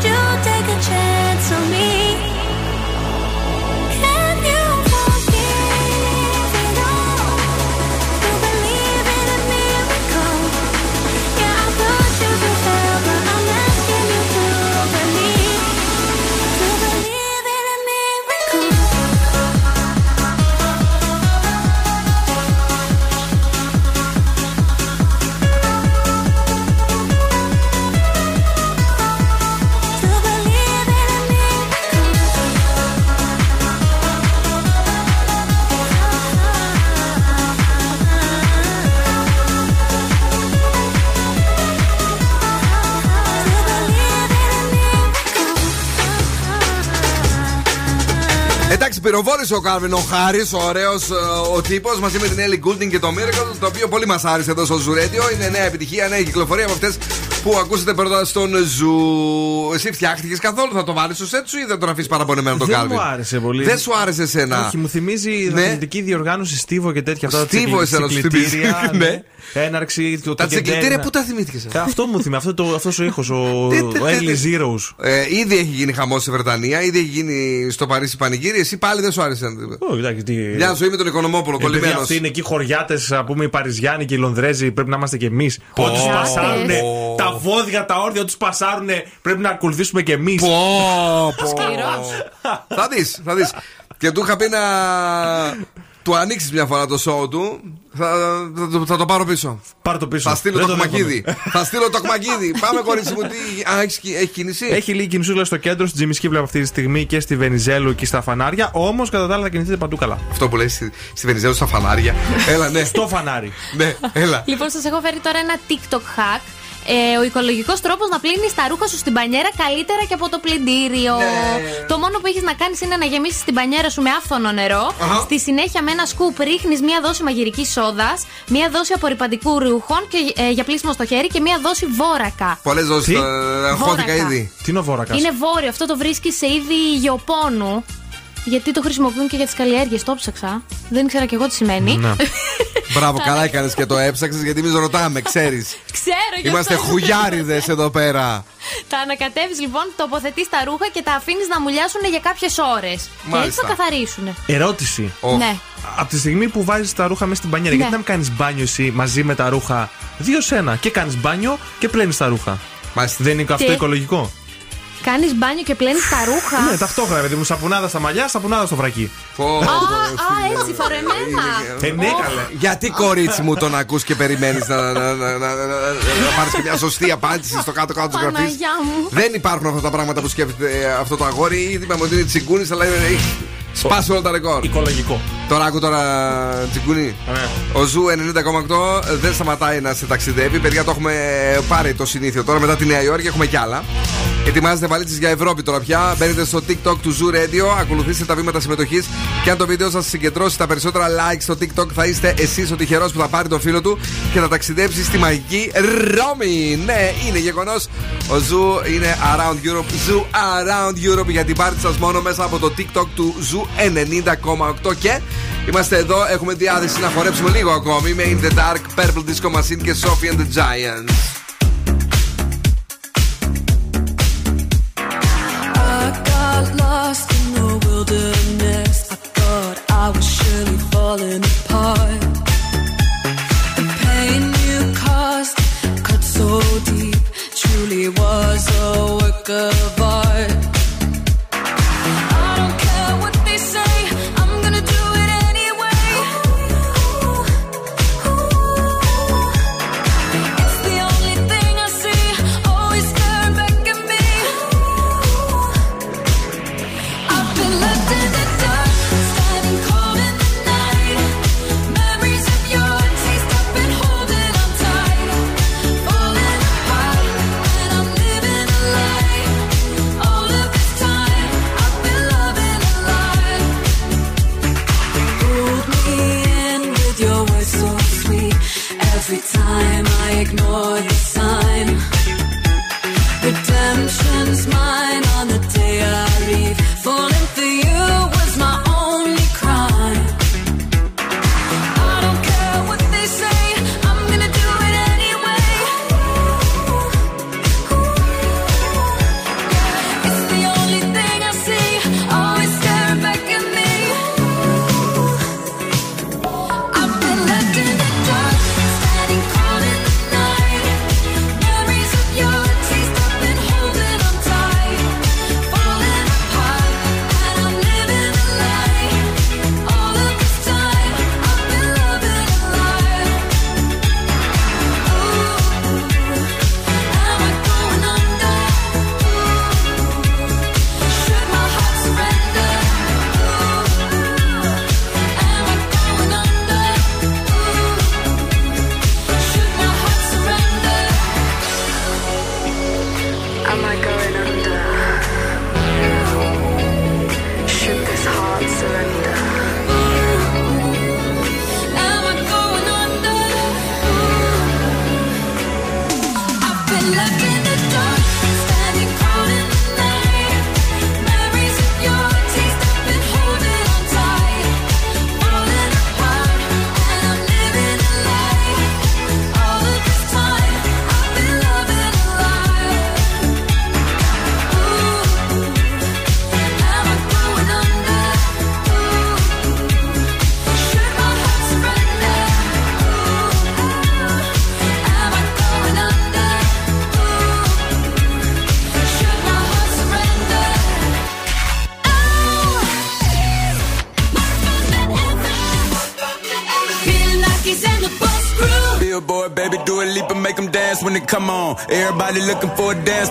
就在。Πυροβόλησε ο Calvin ο Harris, ο ωραίος ο τύπος, μαζί με την Ellie Goulding και το Miracle, το οποίο πολύ μας άρεσε εδώ στο Zoo Radio. Είναι νέα επιτυχία, νέα κυκλοφορία από αυτές που ακούσατε πρώτα στον Zoo. Εσύ φτιάχτηκες καθόλου, θα το βάλεις στο σετ σου ή θα τον αφήσεις παραπονεμένο τον Δεν Calvin. μου άρεσε πολύ. Δεν σου άρεσε εσένα; Όχι, μου θυμίζει Ναι. αθλητική διοργάνωση Στίβο και τέτοια αυτά. Στίβο τα εσένα σου Τσικλητήρια, θυμίζει. ναι. Έναρξη του Τα Τσικλητήρια πού τα θυμήθηκες; Αυτό μου θυμίζει, αυτό το- αυτός ο ήχος, ο Τι, τι, ο τι, Early τι. Zeros. Ε, ήδη έχει γίνει χαμός στη Βρετανία, ήδη έχει γίνει στο Παρίσι πανηγύρι. Εσύ πάλι δεν σου άρεσε. Ω, εντάξει, τι- Μια ζωή με τον Οικονομόπουλο, Επειδή κολλημένος. αυτοί είναι εκεί χωριάτες, α πούμε, οι Παριζιάνοι και οι Λονδρέζοι, πρέπει να είμαστε κι εμείς. Πω. Ό,τι πασάρουν Πω. τα βόδια, τα όρδια, τους πασάρουν, πρέπει να ακολουθήσουμε κι εμείς. θα δεις, θα δεις. Και του είχα πει να του ανοίξεις μια φορά το show του. Θα, θα, το- θα το πάρω πίσω. Πάρ το πίσω. Θα στείλω Δεν το το κμακίδι. θα στείλω το κμακίδι. Πάμε, κορίτσι μου, τι. Α, έχεις, έχει κίνηση. Έχει λίγη κινησούλα στο κέντρο, στην Τζιμισκή βλέπω αυτή τη στιγμή και στη Βενιζέλου και στα φανάρια. Όμως κατά τα άλλα θα κινηθείτε παντού καλά. Αυτό που λέει στη, στη Βενιζέλου στα φανάρια. Έλα, ναι. Στο φανάρι. ναι, έλα. Λοιπόν, σας έχω φέρει τώρα ένα TikTok hack. Ε, ο οικολογικός τρόπος να πλύνεις τα ρούχα σου στην πανιέρα καλύτερα και από το πλυντήριο. Το μόνο που έχεις να κάνεις είναι να γεμίσεις την πανιέρα σου με άφθονο νερό. Αχα. Στη συνέχεια με ένα σκουπ ρίχνεις μία δόση μαγειρικής σόδας, μία δόση απορριπαντικού ρούχων και, ε, για πλήσιμο στο χέρι και μία δόση βόρακα. Πολλές δόσεις Τι; αγχώθηκα Βόρακα. ήδη. Τι είναι ο Βόρακα; Είναι βόρειο, αυτό το βρίσκεις σε είδη γεωπόνου. Γιατί το χρησιμοποιούν και για τις καλλιέργειες. Το ψάξα. Δεν ήξερα και εγώ τι σημαίνει. Ναι. Μπράβο, καλά έκανες και το έψαξες γιατί εμείς ρωτάμε, ξέρεις. Ξέρω, γι' Είμαστε αυτό. χουγιάριδε εδώ πέρα. Τα ανακατεύεις λοιπόν, τοποθετείς τα ρούχα και τα αφήνεις να μουλιάσουν για κάποιες ώρες. Και έτσι Μάλιστα. θα καθαρίσουν. Ερώτηση. Ναι. Από τη στιγμή που βάζεις τα ρούχα μέσα στην πανιέρα, Ναι. γιατί να μην κάνεις μπάνιο εσύ μαζί με τα ρούχα; Δύο σε ένα και κάνεις μπάνιο και πλένεις τα ρούχα. Δεν είναι αυτό Τι; οικολογικό; Κάνει μπάνιο και πλένει τα ρούχα. Ναι, ταυτόχρονα, παιδί μου, σαπουνάδα στα μαλλιά, σαπουνάδα στο βρακί. Α, α, έτσι φορεμένα. Ε, ναι, καλέ. Γιατί κορίτσι μου τον ακούς και περιμένει να, να, να, να, να, να πάρει και μια σωστή απάντηση στο κάτω-κάτω τη γραφή. Παναγιά μου. Δεν υπάρχουν αυτά τα πράγματα που σκέφτεται ε, αυτό το αγόρι. Ήδη είπαμε ότι είναι τσιγκούνη, αλλά είναι- έχει σπάσει όλα τα ρεκόρ. Οικολογικό. Τώρα άκου τώρα τσιγκούνη. Ο Zoo 90,8 δεν σταματάει να σε ταξιδεύει. Παιδιά, το έχουμε πάρει το συνήθιο τώρα μετά τη Νέα Υόρκη. Έχουμε κι άλλα. Ετοιμάζετε βαλίτσες για Ευρώπη τώρα πια. Μπαίνετε στο TikTok του Zoo Radio, ακολουθήστε τα βήματα συμμετοχής. Και αν το βίντεο σας συγκεντρώσει τα περισσότερα likes στο TikTok, θα είστε εσείς ο τυχερός που θα πάρει τον φίλο του και θα ταξιδέψει στη μαγική Ρώμη. Ναι, είναι γεγονός. Ο Zoo είναι Around Europe. Zoo Around Europe για την πάρτι σας μόνο μέσα από το TikTok του Zoo 90,8. Και είμαστε εδώ, έχουμε διάθεση να χορέψουμε λίγο ακόμη με In the Dark, Purple Disco Machine και Sophie and the Giants. I got lost in the wilderness. Everybody looking for a dance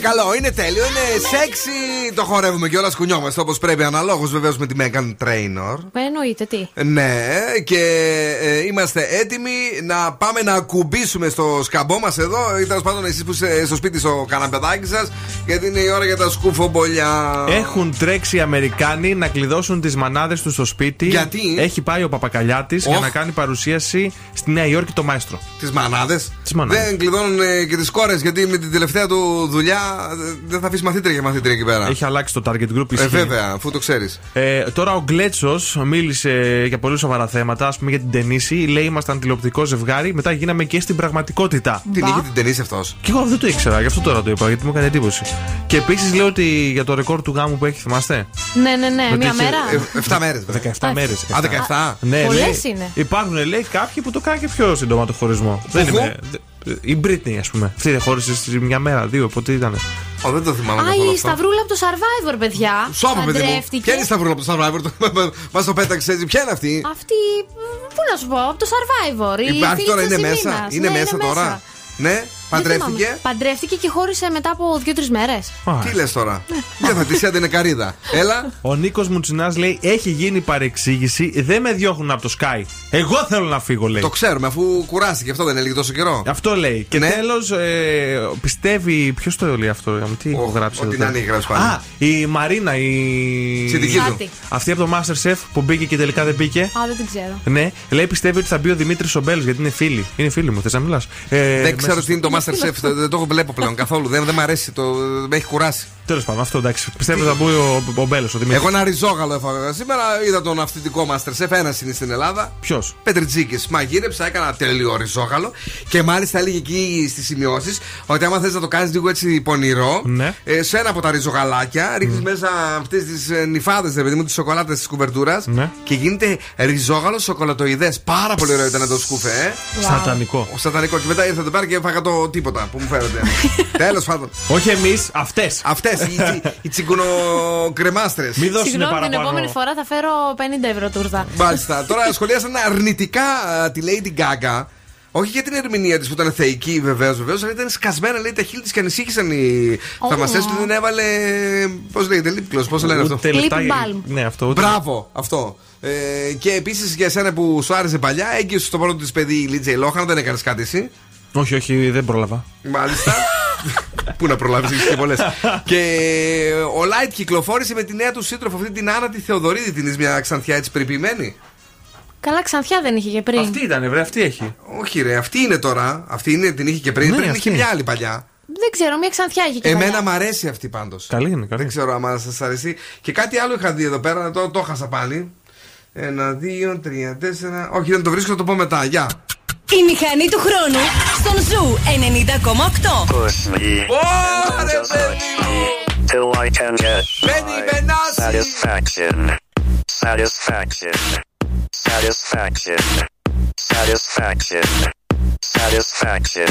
καλό, είναι τέλειο, είναι σεξι. Το χορεύουμε κιόλα, κουνιόμαστε όπως πρέπει. Αναλόγως βεβαίως με τη Megan Trainor. Ε, Εννοείται, τι. Ναι, και ε, είμαστε έτοιμοι να πάμε να ακουμπήσουμε στο σκαμπό μας εδώ. Ή τέλος πάντων, εσείς που είστε στο σπίτι στο καναπεδάκι σας, γιατί είναι η ώρα για τα σκουφομπολιά. Έχουν τρέξει οι Αμερικάνοι να κλειδώσουν τις μανάδες τους στο σπίτι. Γιατί; Έχει πάει ο Παπακαλιάτης για Οχ. να κάνει παρουσίαση στη Νέα Υόρκη το μαέστρο. Τις μανάδες; Τις μανάδες. Δεν κλειδώνουν ε, και τις κόρες, γιατί με την τελευταία του δουλειά ε, δεν θα αφήσει μαθήτρια και μαθήτρια εκεί πέρα. Έχει αλλάξει το target group. Ε, ισχύει. βέβαια, αφού το ξέρεις. Ε, τώρα ο Γκλέτσος μίλησε για πολύ σοβαρά θέματα, ας πούμε για την ταινίση. Λέει: Ήμασταν τηλεοπτικό ζευγάρι, μετά γίναμε και στην πραγματικότητα. Την είχε την ταινίση αυτός. Και εγώ δεν το ήξερα, γι' αυτό τώρα το είπα, γιατί μου έκανε εντύπωση. Και επίσης λέω ότι για το ρεκόρ του γάμου που έχει, θυμάστε; Ναι, ναι, ναι, Ότι μία είχε- μέρα. 7 μέρες. 17 μέρες. Α, 17. Ναι, Πολλές λέει, είναι. Υπάρχουν λέει κάποιοι που το κάνουν και πιο σύντομα το χωρισμό. Δεν Πού; Είμαι. δε- Η Britney, ας πούμε. Αυτή δεν χώρισε σε μια μέρα, δύο, πότε ήταν. Ω, δεν το θυμάμαι Α, καθόλου η αυτό. Σταυρούλα από το Survivor, παιδιά. Σώπα, παιδί μου. Παντρεύτηκε. Ποια είναι η Σταυρούλα από το Survivor, μα το πέταξε έτσι. Ποια είναι αυτή; Αυτή. Πού να σου πω, από το Survivor. η Υπάρχει φίλη τώρα, της είναι Ασημίνας. μέσα. Είναι Ναι, μέσα τώρα; Ναι, Δεν παντρεύτηκε; θυμάμαι. Παντρεύτηκε και χώρισε μετά από δύο-τρεις μέρες. Τι λες τώρα; Ναι. Δεν θα τη είναι καρίδα. Έλα. Ο Νίκος Μουτσινά λέει: Έχει γίνει παρεξήγηση, δεν με διώχνουν από το Sky. Εγώ θέλω να φύγω, λέει. Το ξέρουμε αφού κουράστηκε αυτό δεν έλεγε τόσο καιρό. Αυτό λέει. Και Ναι. τέλος, ε, πιστεύει. Ποιος το λέει αυτό, ε, τι έχω γράψει ό,τι εδώ να πέρα. είναι, έχει γράψει πάλι. Α, η Μαρίνα, η. Συνδική του. Κάτι. Αυτή από το Masterchef που μπήκε και τελικά δεν μπήκε. Α, δεν την ξέρω. Ναι, λέει πιστεύει ότι θα μπει ο Δημήτρης Ομπέλος γιατί είναι φίλοι. Είναι φίλοι μου, θες να μιλάς. Ε, Δεν ξέρω τι είναι το Masterchef, δεν δεν το βλέπω πλέον καθόλου. Δεν δεν μ' αρέσει, το, με έχει κουράσει. Τέλος πάντων, αυτό εντάξει. Πιστεύω ότι θα μπει ο, ο Μπέλος. Ο Δημήτρης. Εγώ ένα ριζόγαλο έφαγα σήμερα, είδα τον αυθεντικό Masterchef, ένας είναι στην Ελλάδα. Ποιος; Πετριτζίκης. Μαγείρεψα, έκανα τέλειο ριζόγαλο και μάλιστα έλεγε εκεί στις σημειώσεις ότι άμα θες να το κάνεις λίγο έτσι πονηρό, Ναι. ε, σε ένα από τα ριζογαλάκια ρίχνεις μέσα αυτές τις νυφάδες, ρε παιδί μου, τις σοκολάτες της κουβερτούρας Ναι. και γίνεται ριζόγαλο σοκολατοειδές. Πάρα πολύ ωραίο ήταν το σκούφε, ε. Σατανικό. Ο σατανικό. Και μετά ήρθα εδώ πέρα και έφαγα το τίποτα που μου φέρετε. Τέλος πάντων. Όχι εμείς, αυτές. Αυτές οι, τσι- οι τσιγκουνοκρεμάστρες. Μην δώσουν Συγγνώμη, την παραπάνω. επόμενη φορά θα φέρω 50 ευρώ τούρτα. Μάλιστα. Τώρα σχολίασαν αρνητικά α, τη Lady Gaga. Όχι για την ερμηνεία της που ήταν θεϊκή βεβαίως, βεβαίως, αλλά ήταν σκασμένα λέει τα χείλη της και ανησύχησαν οι Ω. θαυμαστές ότι δεν έβαλε. Πώς λέγεται, λίπκλος, πώς το λένε αυτό; Ούτε λεπτά. Lip balm. Ναι, αυτό. Ούτε... Μπράβο, αυτό. Ε, και επίσης για εσένα που σου άρεσε παλιά, έγκυσε στο πρώτο της παιδί η Λίτζεϊ Λόχαν, δεν έκανες κάτι εσύ; Όχι, όχι, δεν πρόλαβα. Μάλιστα. Πού να προλάβεις, έχεις και πολλές. και ο Λάιτ κυκλοφόρησε με τη νέα του σύντροφο, αυτή την Άννα τη Θεοδωρίδη, την είσαι μια ξανθιά έτσι περιποιημένη; Καλά, ξανθιά δεν είχε και πριν. Αυτή ήταν, βρε, αυτή έχει. Όχι, ρε, αυτή είναι τώρα. Αυτή είναι, την είχε και πριν. Ναι, πριν αυτή. είχε μια άλλη παλιά. Δεν ξέρω, μια ξανθιά είχε και Εμένα παλιά. μ' αρέσει αυτή πάντως. Καλή είναι, καλή. Δεν ξέρω αν σας αρέσει. Και κάτι άλλο είχα δει εδώ πέρα, το, το χάσα πάλι. Ένα, δύο, τρία, τέσσερα. Όχι, δεν το βρίσκω, θα το πω μετά. Γεια. Η μηχανή του χρόνου στον Zoo 90,8. Push me. Ωρε, παιδί μου! Till I can get Μπαίνει my Benassi! satisfaction. Satisfaction. Satisfaction. Satisfaction. Satisfaction.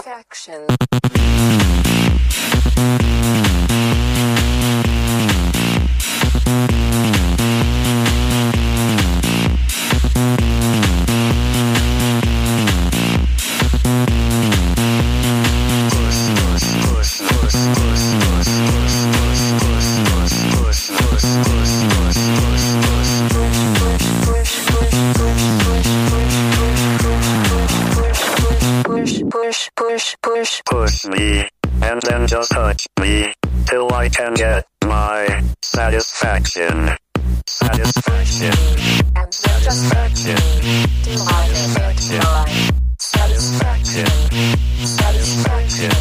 satisfaction. push, push, push, push. Push me, and then just touch me, till I can get my satisfaction. Satisfaction. And satisfaction. Satisfaction. Satisfaction. Satisfaction.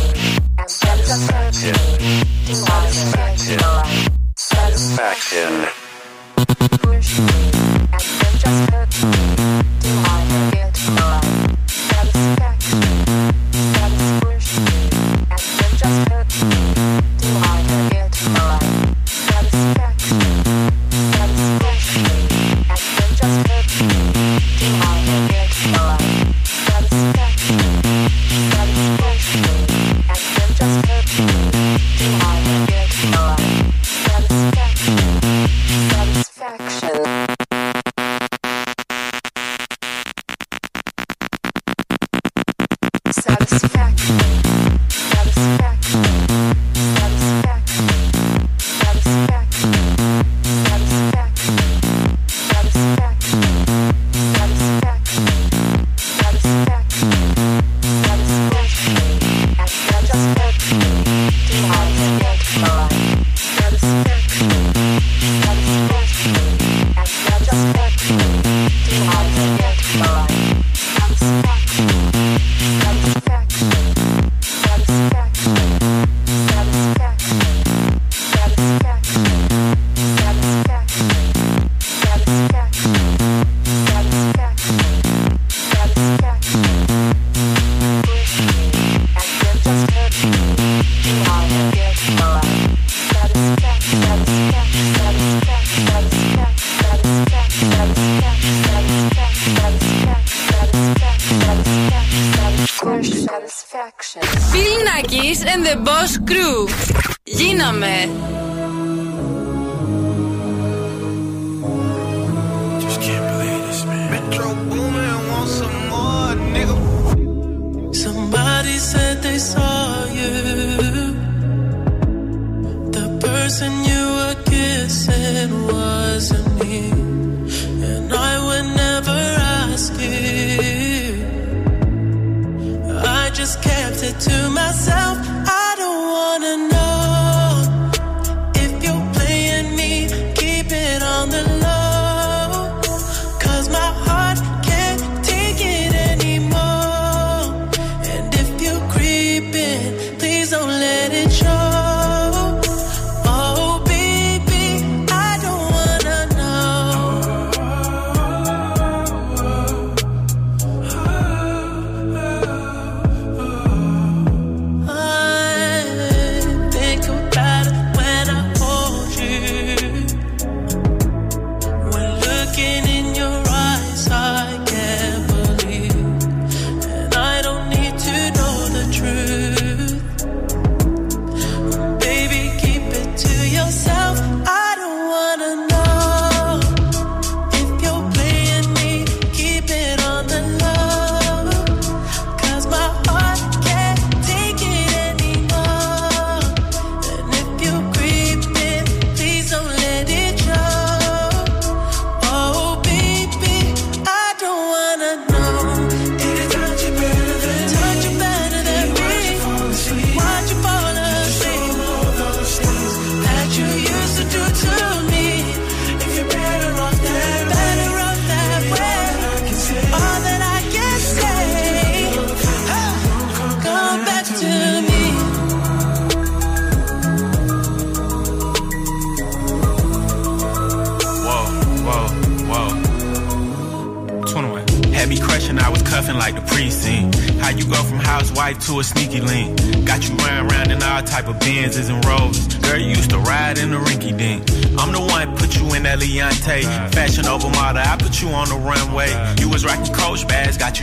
And satisfaction. Satisfaction. Satisfaction. Push me, and then just touch me.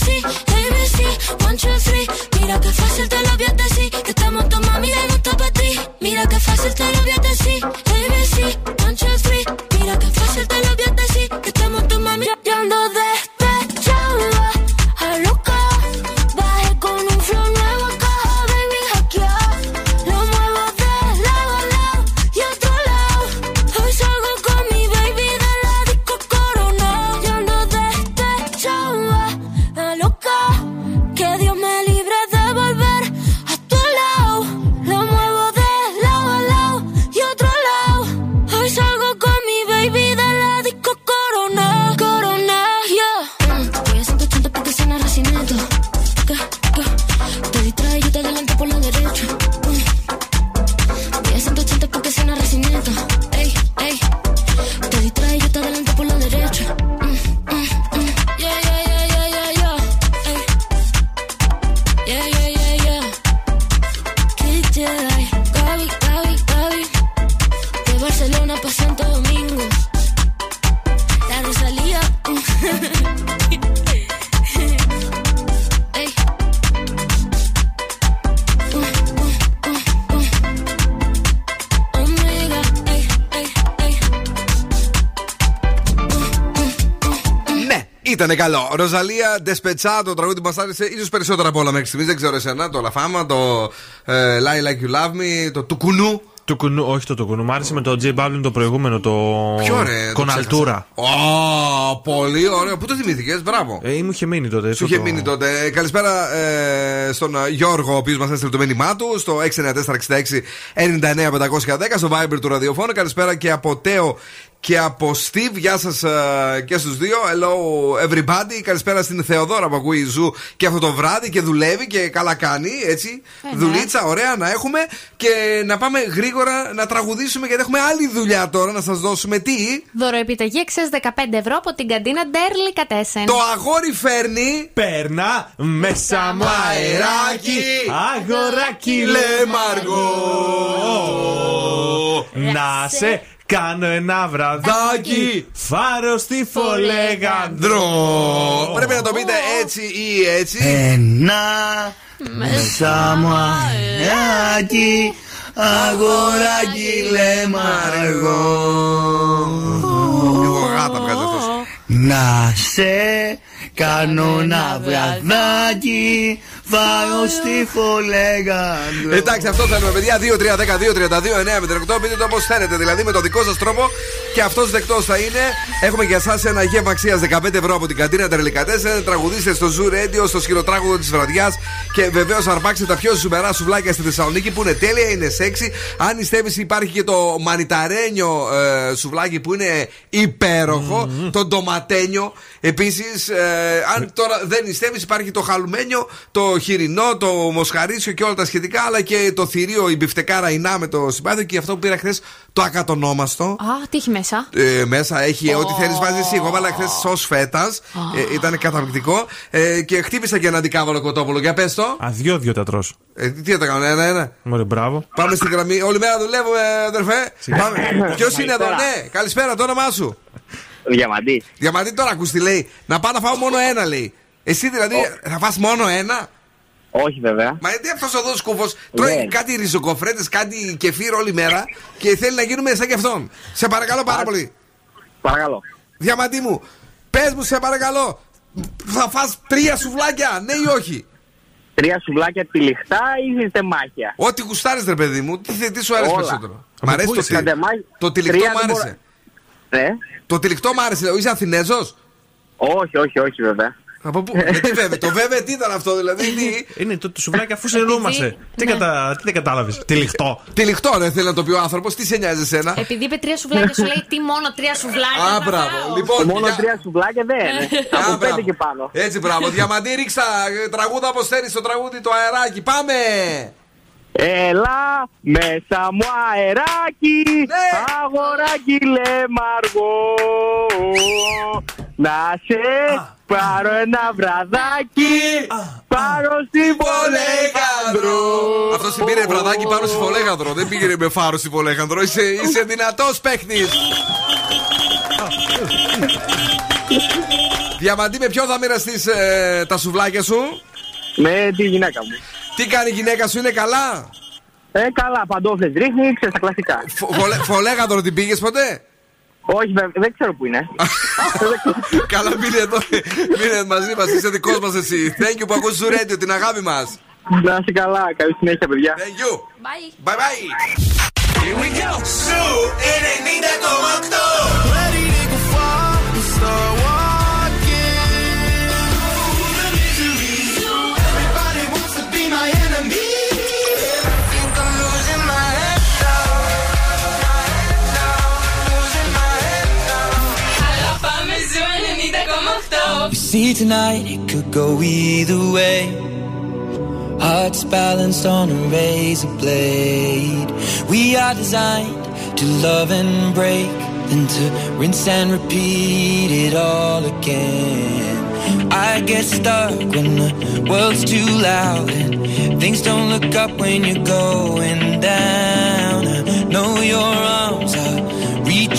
ABC, ABC, one, two, three. Ήταν καλό. Ροζαλία Ντεσπετσά, το τραγούδι που μας άρεσε ίσως περισσότερα από όλα μέχρι στιγμής. Δεν ξέρω εσένα. Το Λαφάμα, το ε, Lie Like You Love Me, το Τουκουνού. Του κουνού, όχι το τουκουνού. Μ' άρεσε με το J Balvin το προηγούμενο, το. Ποιο ρε, το Κοναλτούρα. Ω, πολύ ωραίο. Πού το θυμήθηκες, μπράβο. Ε, μου είχε μείνει τότε. Σου είχε μείνει τότε. Ε, Καλησπέρα ε, στον ε, Γιώργο, ο οποίος μας έστειλε το μήνυμά του στο 694-66-99-510 στο Viber του ραδιοφώνου. Καλησπέρα και από Τέο και από Steve. Γεια σας και στους δύο. Hello everybody. Καλησπέρα στην Θεοδόρα που ακούει Zoo και αυτό το βράδυ και δουλεύει και καλά κάνει. Έτσι. Ε, ναι. Δουλίτσα, ωραία να έχουμε. Και να πάμε γρήγορα να τραγουδήσουμε γιατί έχουμε άλλη δουλειά τώρα να σας δώσουμε τι; Δωροεπιταγή αξίας 15 ευρώ από την καντίνα Ντέρλι Κατέσεν. Το αγόρι φέρνει. Περνά μέσα μου αεράκι, αγοράκι λαίμαργο. Να σε κάνω ένα βραδάκι, φάρο στη φολεγανδρό. Πρέπει να το πείτε έτσι ή έτσι. Ένα μέσα μου αεράκι, αγοράκι λεμαργό. Εγώ γάτα βγάζει αυτός. Να σε κάνω ένα βραδάκι, φάω στη φολεγανδρό. Εντάξει, αυτό θέλουμε, παιδιά. 2-3-10-2-32-9 με 8. Πείτε το όπως θέλετε, δηλαδή με το δικό σας τρόπο. Και αυτός δεκτός θα είναι. Έχουμε για εσά ένα γεύμα αξίας 15 ευρώ από την καντίνα Τερλικατέσσερ. Τραγουδίστε στο Zoo Radio, στο σκηνοτράγουδο της βραδιάς. Και βεβαίως αρπάξτε τα πιο ζουμερά σουβλάκια στη Θεσσαλονίκη που είναι τέλεια, είναι σεξy. Αν νηστεύει, υπάρχει και το μανιταρένιο ε, σουβλάκι που είναι υπέροχο. Το ντοματένιο. Επίσης, ε, αν τώρα δεν νηστεύει, υπάρχει το χαλουμένιο, το χοιρινό, το μοσχαρίσιο και όλα τα σχετικά. Αλλά και το θηρίο, η μπιφτεκάρα Ινά με το συμπάθειο. Και αυτό που πήρα χθες το ακατονόμαστο. Α, τι έχει μέσα; μέσα. Ε, μέσα έχει ό,τι θέλεις βάζεις εσύ. Εγώ έβαλα χθες σο φέτας. Ε, ήταν καταπληκτικό. Ε, και χτύπησα και ένα αντικάβαλο κοτόπουλο. Για πες το. Α, δυο-δυο τα τρως. Ε, τι θα τα κάνω, ένα-ένα. Μωρέ, μπράβο. Πάμε στην γραμμή. Όλη μέρα δουλεύουμε, αδερφέ. Ποιος είναι εδώ, ναι. Καλησπέρα, το όνομά σου. Διαμαντής. Διαμαντή τώρα ακούς τι λέει. Να πάω να φάω μόνο ένα λέει. Εσύ δηλαδή θα φας μόνο ένα; Όχι βέβαια. Μα γιατί αυτός εδώ σκούφο τρώει Ναι. κάτι ριζοκοφρέτες, κάτι κεφίρ όλη μέρα και θέλει να γίνουμε σαν και αυτόν. Σε παρακαλώ πάρα πολύ. Παρακαλώ. Διαμαντή μου, πες μου σε παρακαλώ. Θα φας τρία σουβλάκια, ναι ή όχι; Τρία σουβλάκια τυλιχτά ή στεμάχια; Ό,τι γουστάρεις, ρε παιδί μου, τι, θε- τι σου αρέσει Όλα. περισσότερο; Από Μ' αρέσει πού το, είσαι; τι- Στεμάχια. το τυλιχτό Τρία μ' δεν άρεσε. Ναι. Το τυλιχτό μ' άρεσε, είσαι Αθηνέζος; Όχι, όχι, όχι βέβαια. Από πού, με τι βέβαια, το βέβαια τι ήταν αυτό, δηλαδή. Τι... Είναι το, το σουβλάκι αφού σε εννοούμαστε. Τι, κατα... τι δεν κατάλαβες. Τυλιχτό. Τυλιχτό, ρε, θέλει να το πει ο άνθρωπος, τι σε νοιάζει εσένα; Επειδή είπε τρία σουβλάκια, σου λέει τι μόνο τρία σουβλάκια. Α, θα μπράβο. φάω. Λοιπόν, Μόνο για- τρία σουβλάκια δεν είναι. Α, Από πέντε μπράβο. και πάνω. Έτσι, μπράβο. Διαμαντή, ρίξα ε, τραγούδα όπως θέλεις το τραγούδι, το αεράκι. Πάμε! Έλα μέσα μου αεράκι, αγοράκι λεμαργό. Να σε πάρω ένα βραδάκι, πάρω στη Βολέγανδρο. Αυτό συμπήρε βραδάκι πάνω στη Φολέγανδρο. Δεν πήγαινε με φάρο στη Φολέγανδρο. Είσαι, είσαι δυνατός παίχτης. Διαμαντή, με ποιον θα μοιραστείς τα σουβλάκια σου; Με τη γυναίκα μου. Τι κάνει η γυναίκα σου, είναι καλά; Ε, καλά, παντόφλες ρίχνει, ξέρεις τα κλασικά. Φο- Φολέ- Φολέγανδρο την πήγες ποτέ; Όχι, βέβαια, δεν ξέρω που είναι. Καλά, μείνε εδώ. Μείνε μαζί μας, είσαι δικός μας εσύ. Thank you που ακούς του radio, την αγάπη μας. Να είσαι καλά, καλή συνέχεια, παιδιά. Thank you. Bye. Bye bye. Here we go. Σου 90,8. You see tonight it could go either way. Hearts balanced on a razor blade. We are designed to love and break, then to rinse and repeat it all again. I get stuck when the world's too loud and things don't look up when you're going down. I know your arms are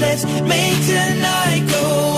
Let's make tonight go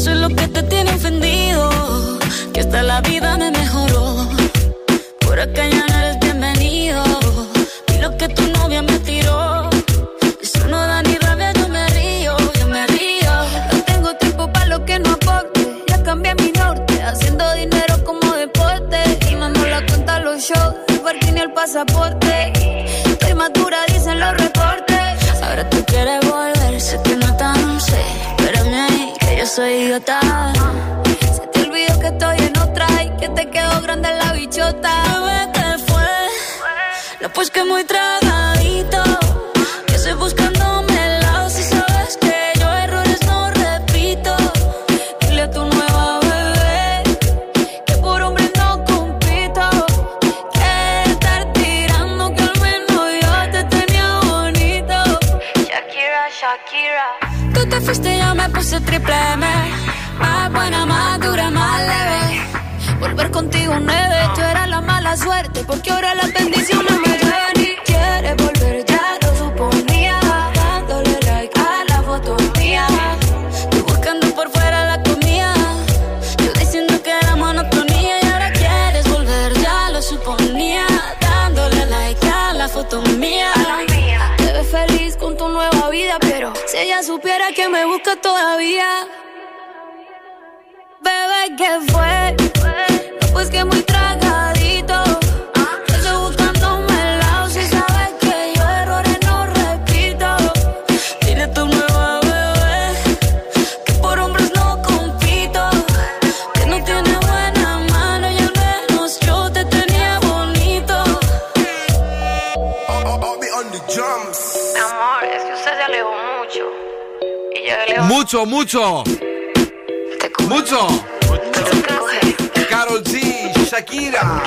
eso es lo que te tiene ofendido. Que hasta la vida me mejoró, por acá ya no eres bienvenido. Y lo que tu novia me tiró, eso no da ni rabia, yo me río, yo me río. No tengo tiempo para lo que no aporte. Ya cambié mi norte, haciendo dinero como deporte. Y no la cuenta los shows, el parking y el pasaporte. Soy idiota. Se te olvidó que estoy en otra y que te quedó grande la bichota. Bebé, ¿qué fue? No, pues que muy tragadito. Porque ahora las bendiciones me llueven y quieres volver, ya lo suponía. Dándole like a la foto mía. Tú buscando por fuera la comida. Yo diciendo que era monotonía. Y ahora quieres volver, ya lo suponía. Dándole like a la foto mía. Te ves feliz con tu nueva vida, pero si ella supiera que me busca todavía. Bebé, ¿qué fue? Pues que muy tragadito. Mucho, mucho. Mucho. Karol G, Shakira.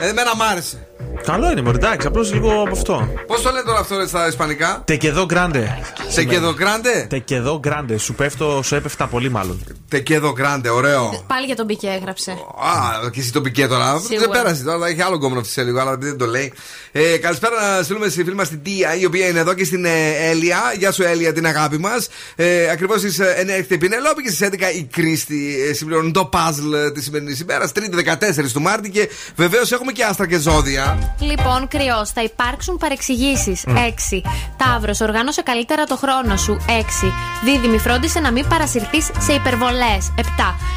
Ε, εμένα μ' άρεσε. Καλό είναι, μωρέ, εντάξει, απλώς λίγο από αυτό. Πώς το λένε τώρα αυτό στα ισπανικά; Te quedó grande. Te quedó grande. Te quedó grande. Σου πέφτω, σου έπεφτα πολύ μάλλον. Te quedó grande, ωραίο. Πάλι για τον Πικέ έγραψε. Α, και εσύ το Πικέ τώρα. Σίγουρα. Δεν πέρασε τώρα, έχει άλλο γκόμενο αυτή σε λίγο, αλλά δεν το λέει. Ε, καλησπέρα να στείλουμε στη φίλη μας την Τία, η οποία είναι εδώ και στην ε, Έλια. Γεια σου, Έλια, την αγάπη μας. Ε, Ακριβώς στις 9 έρχεται η Πινελόπη και στις 11 η Κρίστη. Ε, συμπληρώνουν το puzzle της σημερινής ημέρας, Τρίτη 14 του Μάρτη. Και βεβαίως έχουμε και άστρα και ζώδια. Λοιπόν, κρυός, θα υπάρξουν παρεξηγήσεις. 6. Ταύρος, οργάνωσε καλύτερα το χρόνο σου. 6. Δίδυμη, φρόντισε να μην παρασυρθείς σε υπερβολές. 7.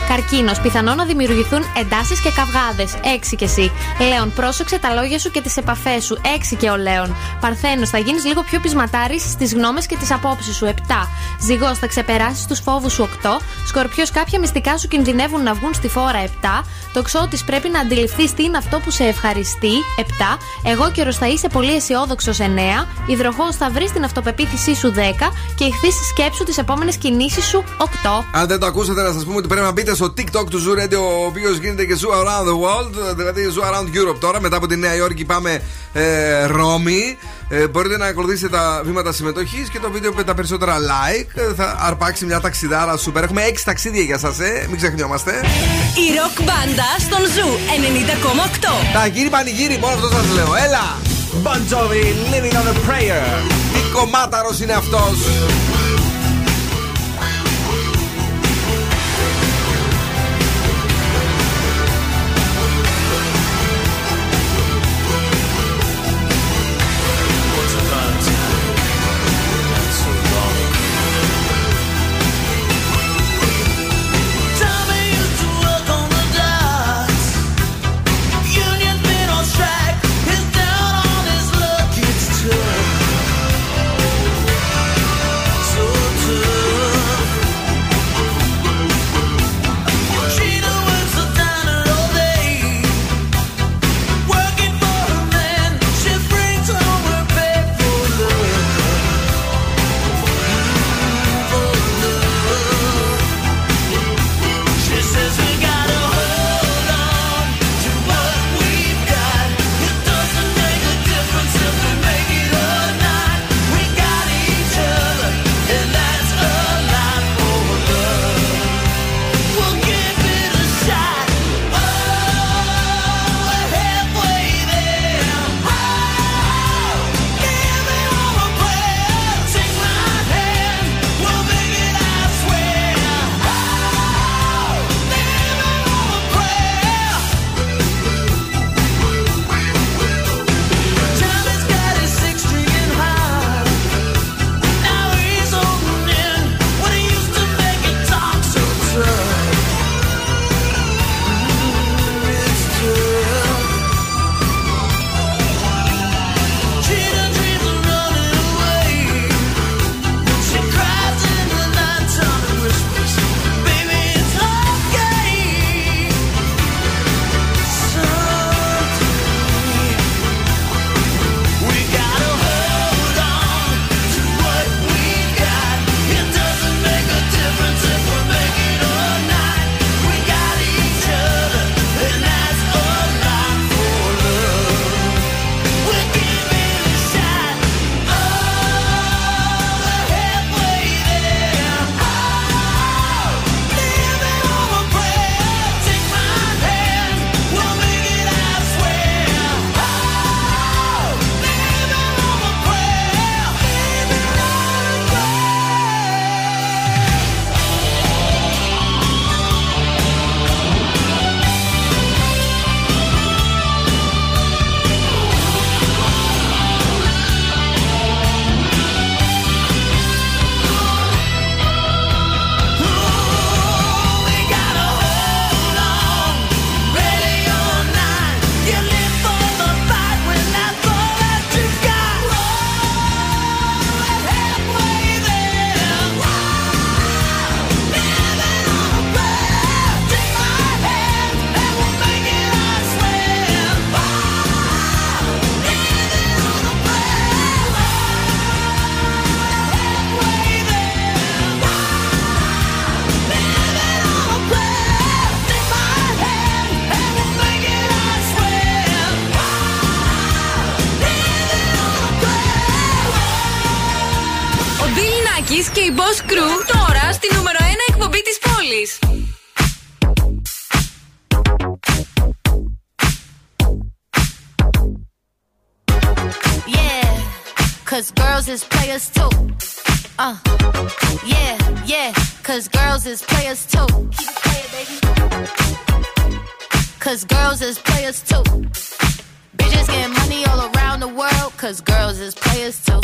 Καρκίνος, πιθανό να δημιουργηθούν εντάσεις και καυγάδες. 6 και εσύ. Λέων, πρόσεξε τα λόγια σου και τις επαφές σου. 6 και ο Λέων. Παρθένος, θα γίνεις λίγο πιο πεισματάρης στις γνώμες και τις απόψεις σου. 7. Ζυγός, θα ξεπεράσεις τους φόβους σου. 8. Σκορπιός, κάποια μυστικά σου κινδυνεύουν να βγουν στη φόρα. 7. Τοξότης, πρέπει να αντιληφθείς τι είναι αυτό που σε ευχαριστεί. 7. Εγώ καιρο θα είσαι πολύ αισιόδοξος 9. Υδροχός θα βρεις την αυτοπεποίθησή σου 10. Και ηχθείς σκέψου τις επόμενες κινήσεις σου 8. Αν δεν το ακούσατε, να σας πούμε ότι πρέπει να μπείτε στο TikTok του Zoo Radio, ο οποίος γίνεται και Zoo Around the World, δηλαδή Zoo Around Europe τώρα. Μετά από τη Νέα Υόρκη πάμε ε, Ρώμη. Ε, μπορείτε να ακολουθήσετε τα βήματα συμμετοχής και το βίντεο με τα περισσότερα like. Ε, Θα αρπάξει μια ταξιδάρα σούπερ. Έχουμε 6 ταξίδια για σας, ε. μην ξεχνιόμαστε. Η ροκ μπάντα στον Zoo 90,8. Ταγύρι πανηγύρι, μόνο αυτό σας λέω. Έλα! Bon Jovi, living on a prayer. Τι κομμάταρος είναι αυτός. Boss Crew τώρα στη νούμερο 1 εκπομπή της πόλης. Yeah, cause girls is players too. Uh, yeah, yeah, cause girls is players too. Keep it playing, baby. Cause girls is players too. Bitches getting money all around the world, cause girls is players too.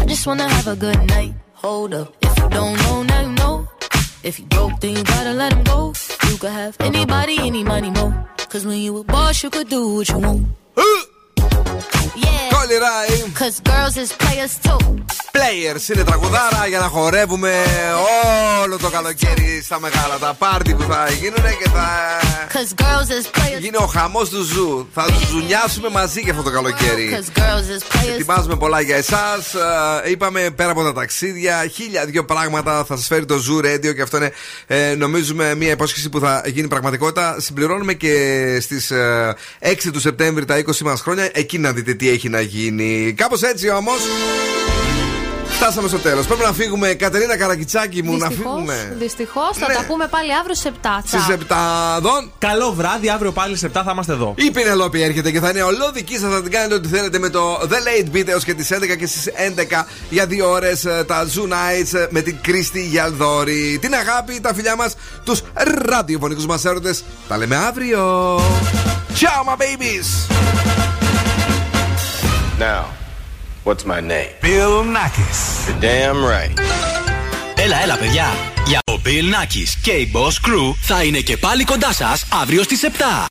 I just wanna have a good night. Hold up. If you don't know, now you know. If you broke, then you gotta let him go. You could have anybody, any money, mo. Cause when you a boss, you could do what you want. Yeah. Κόλλη Ράι. Cause girls is players too. Players είναι τραγουδάρα για να χορεύουμε όλο το καλοκαίρι στα μεγάλα τα πάρτι που θα γίνουν και θα. Cause girls is players. Γίνει ο χαμός του ζου. Θα ζουνιάσουμε μαζί και αυτό το καλοκαίρι. Cause girls is players. Ετοιμάζουμε πολλά για εσάς. Είπαμε πέρα από τα ταξίδια, χίλια δύο πράγματα θα σας φέρει το Zoo Radio και αυτό είναι ε, νομίζουμε μια υπόσχεση που θα γίνει πραγματικότητα. Συμπληρώνουμε και στις 6 του Σεπτέμβρη τα 20 μας χρόνια. Εκεί να δείτε τι έχει να γίνει. Κάπως έτσι όμως. Φτάσαμε στο τέλος. Πρέπει να φύγουμε. Κατερίνα Καρακιτσάκη μου, να φύγουμε. Δυστυχώς θα τα πούμε πάλι αύριο στι 7. Στι 7 δον. Καλό βράδυ, αύριο πάλι στι 7 θα είμαστε εδώ. Η Πινελόπη έρχεται και θα είναι ολόδική σας. Θα την κάνετε ό,τι θέλετε με το The Late Beat έως και τις 11 και στις 11 για δύο ώρες τα Zoo Nights με την Κρίστη Γιαλδόρη. Την αγάπη, τα φιλιά μας, τους ραδιοφωνικούς μας έρωτες. Τα λέμε αύριο. Ciao, my babies. Now, what's my name? Bill Nackis. You're damn right. Έλα, έλα, παιδιά. Για ο Bill Nackis και η Boss Crew θα είναι και πάλι κοντά σας αύριο στις 7.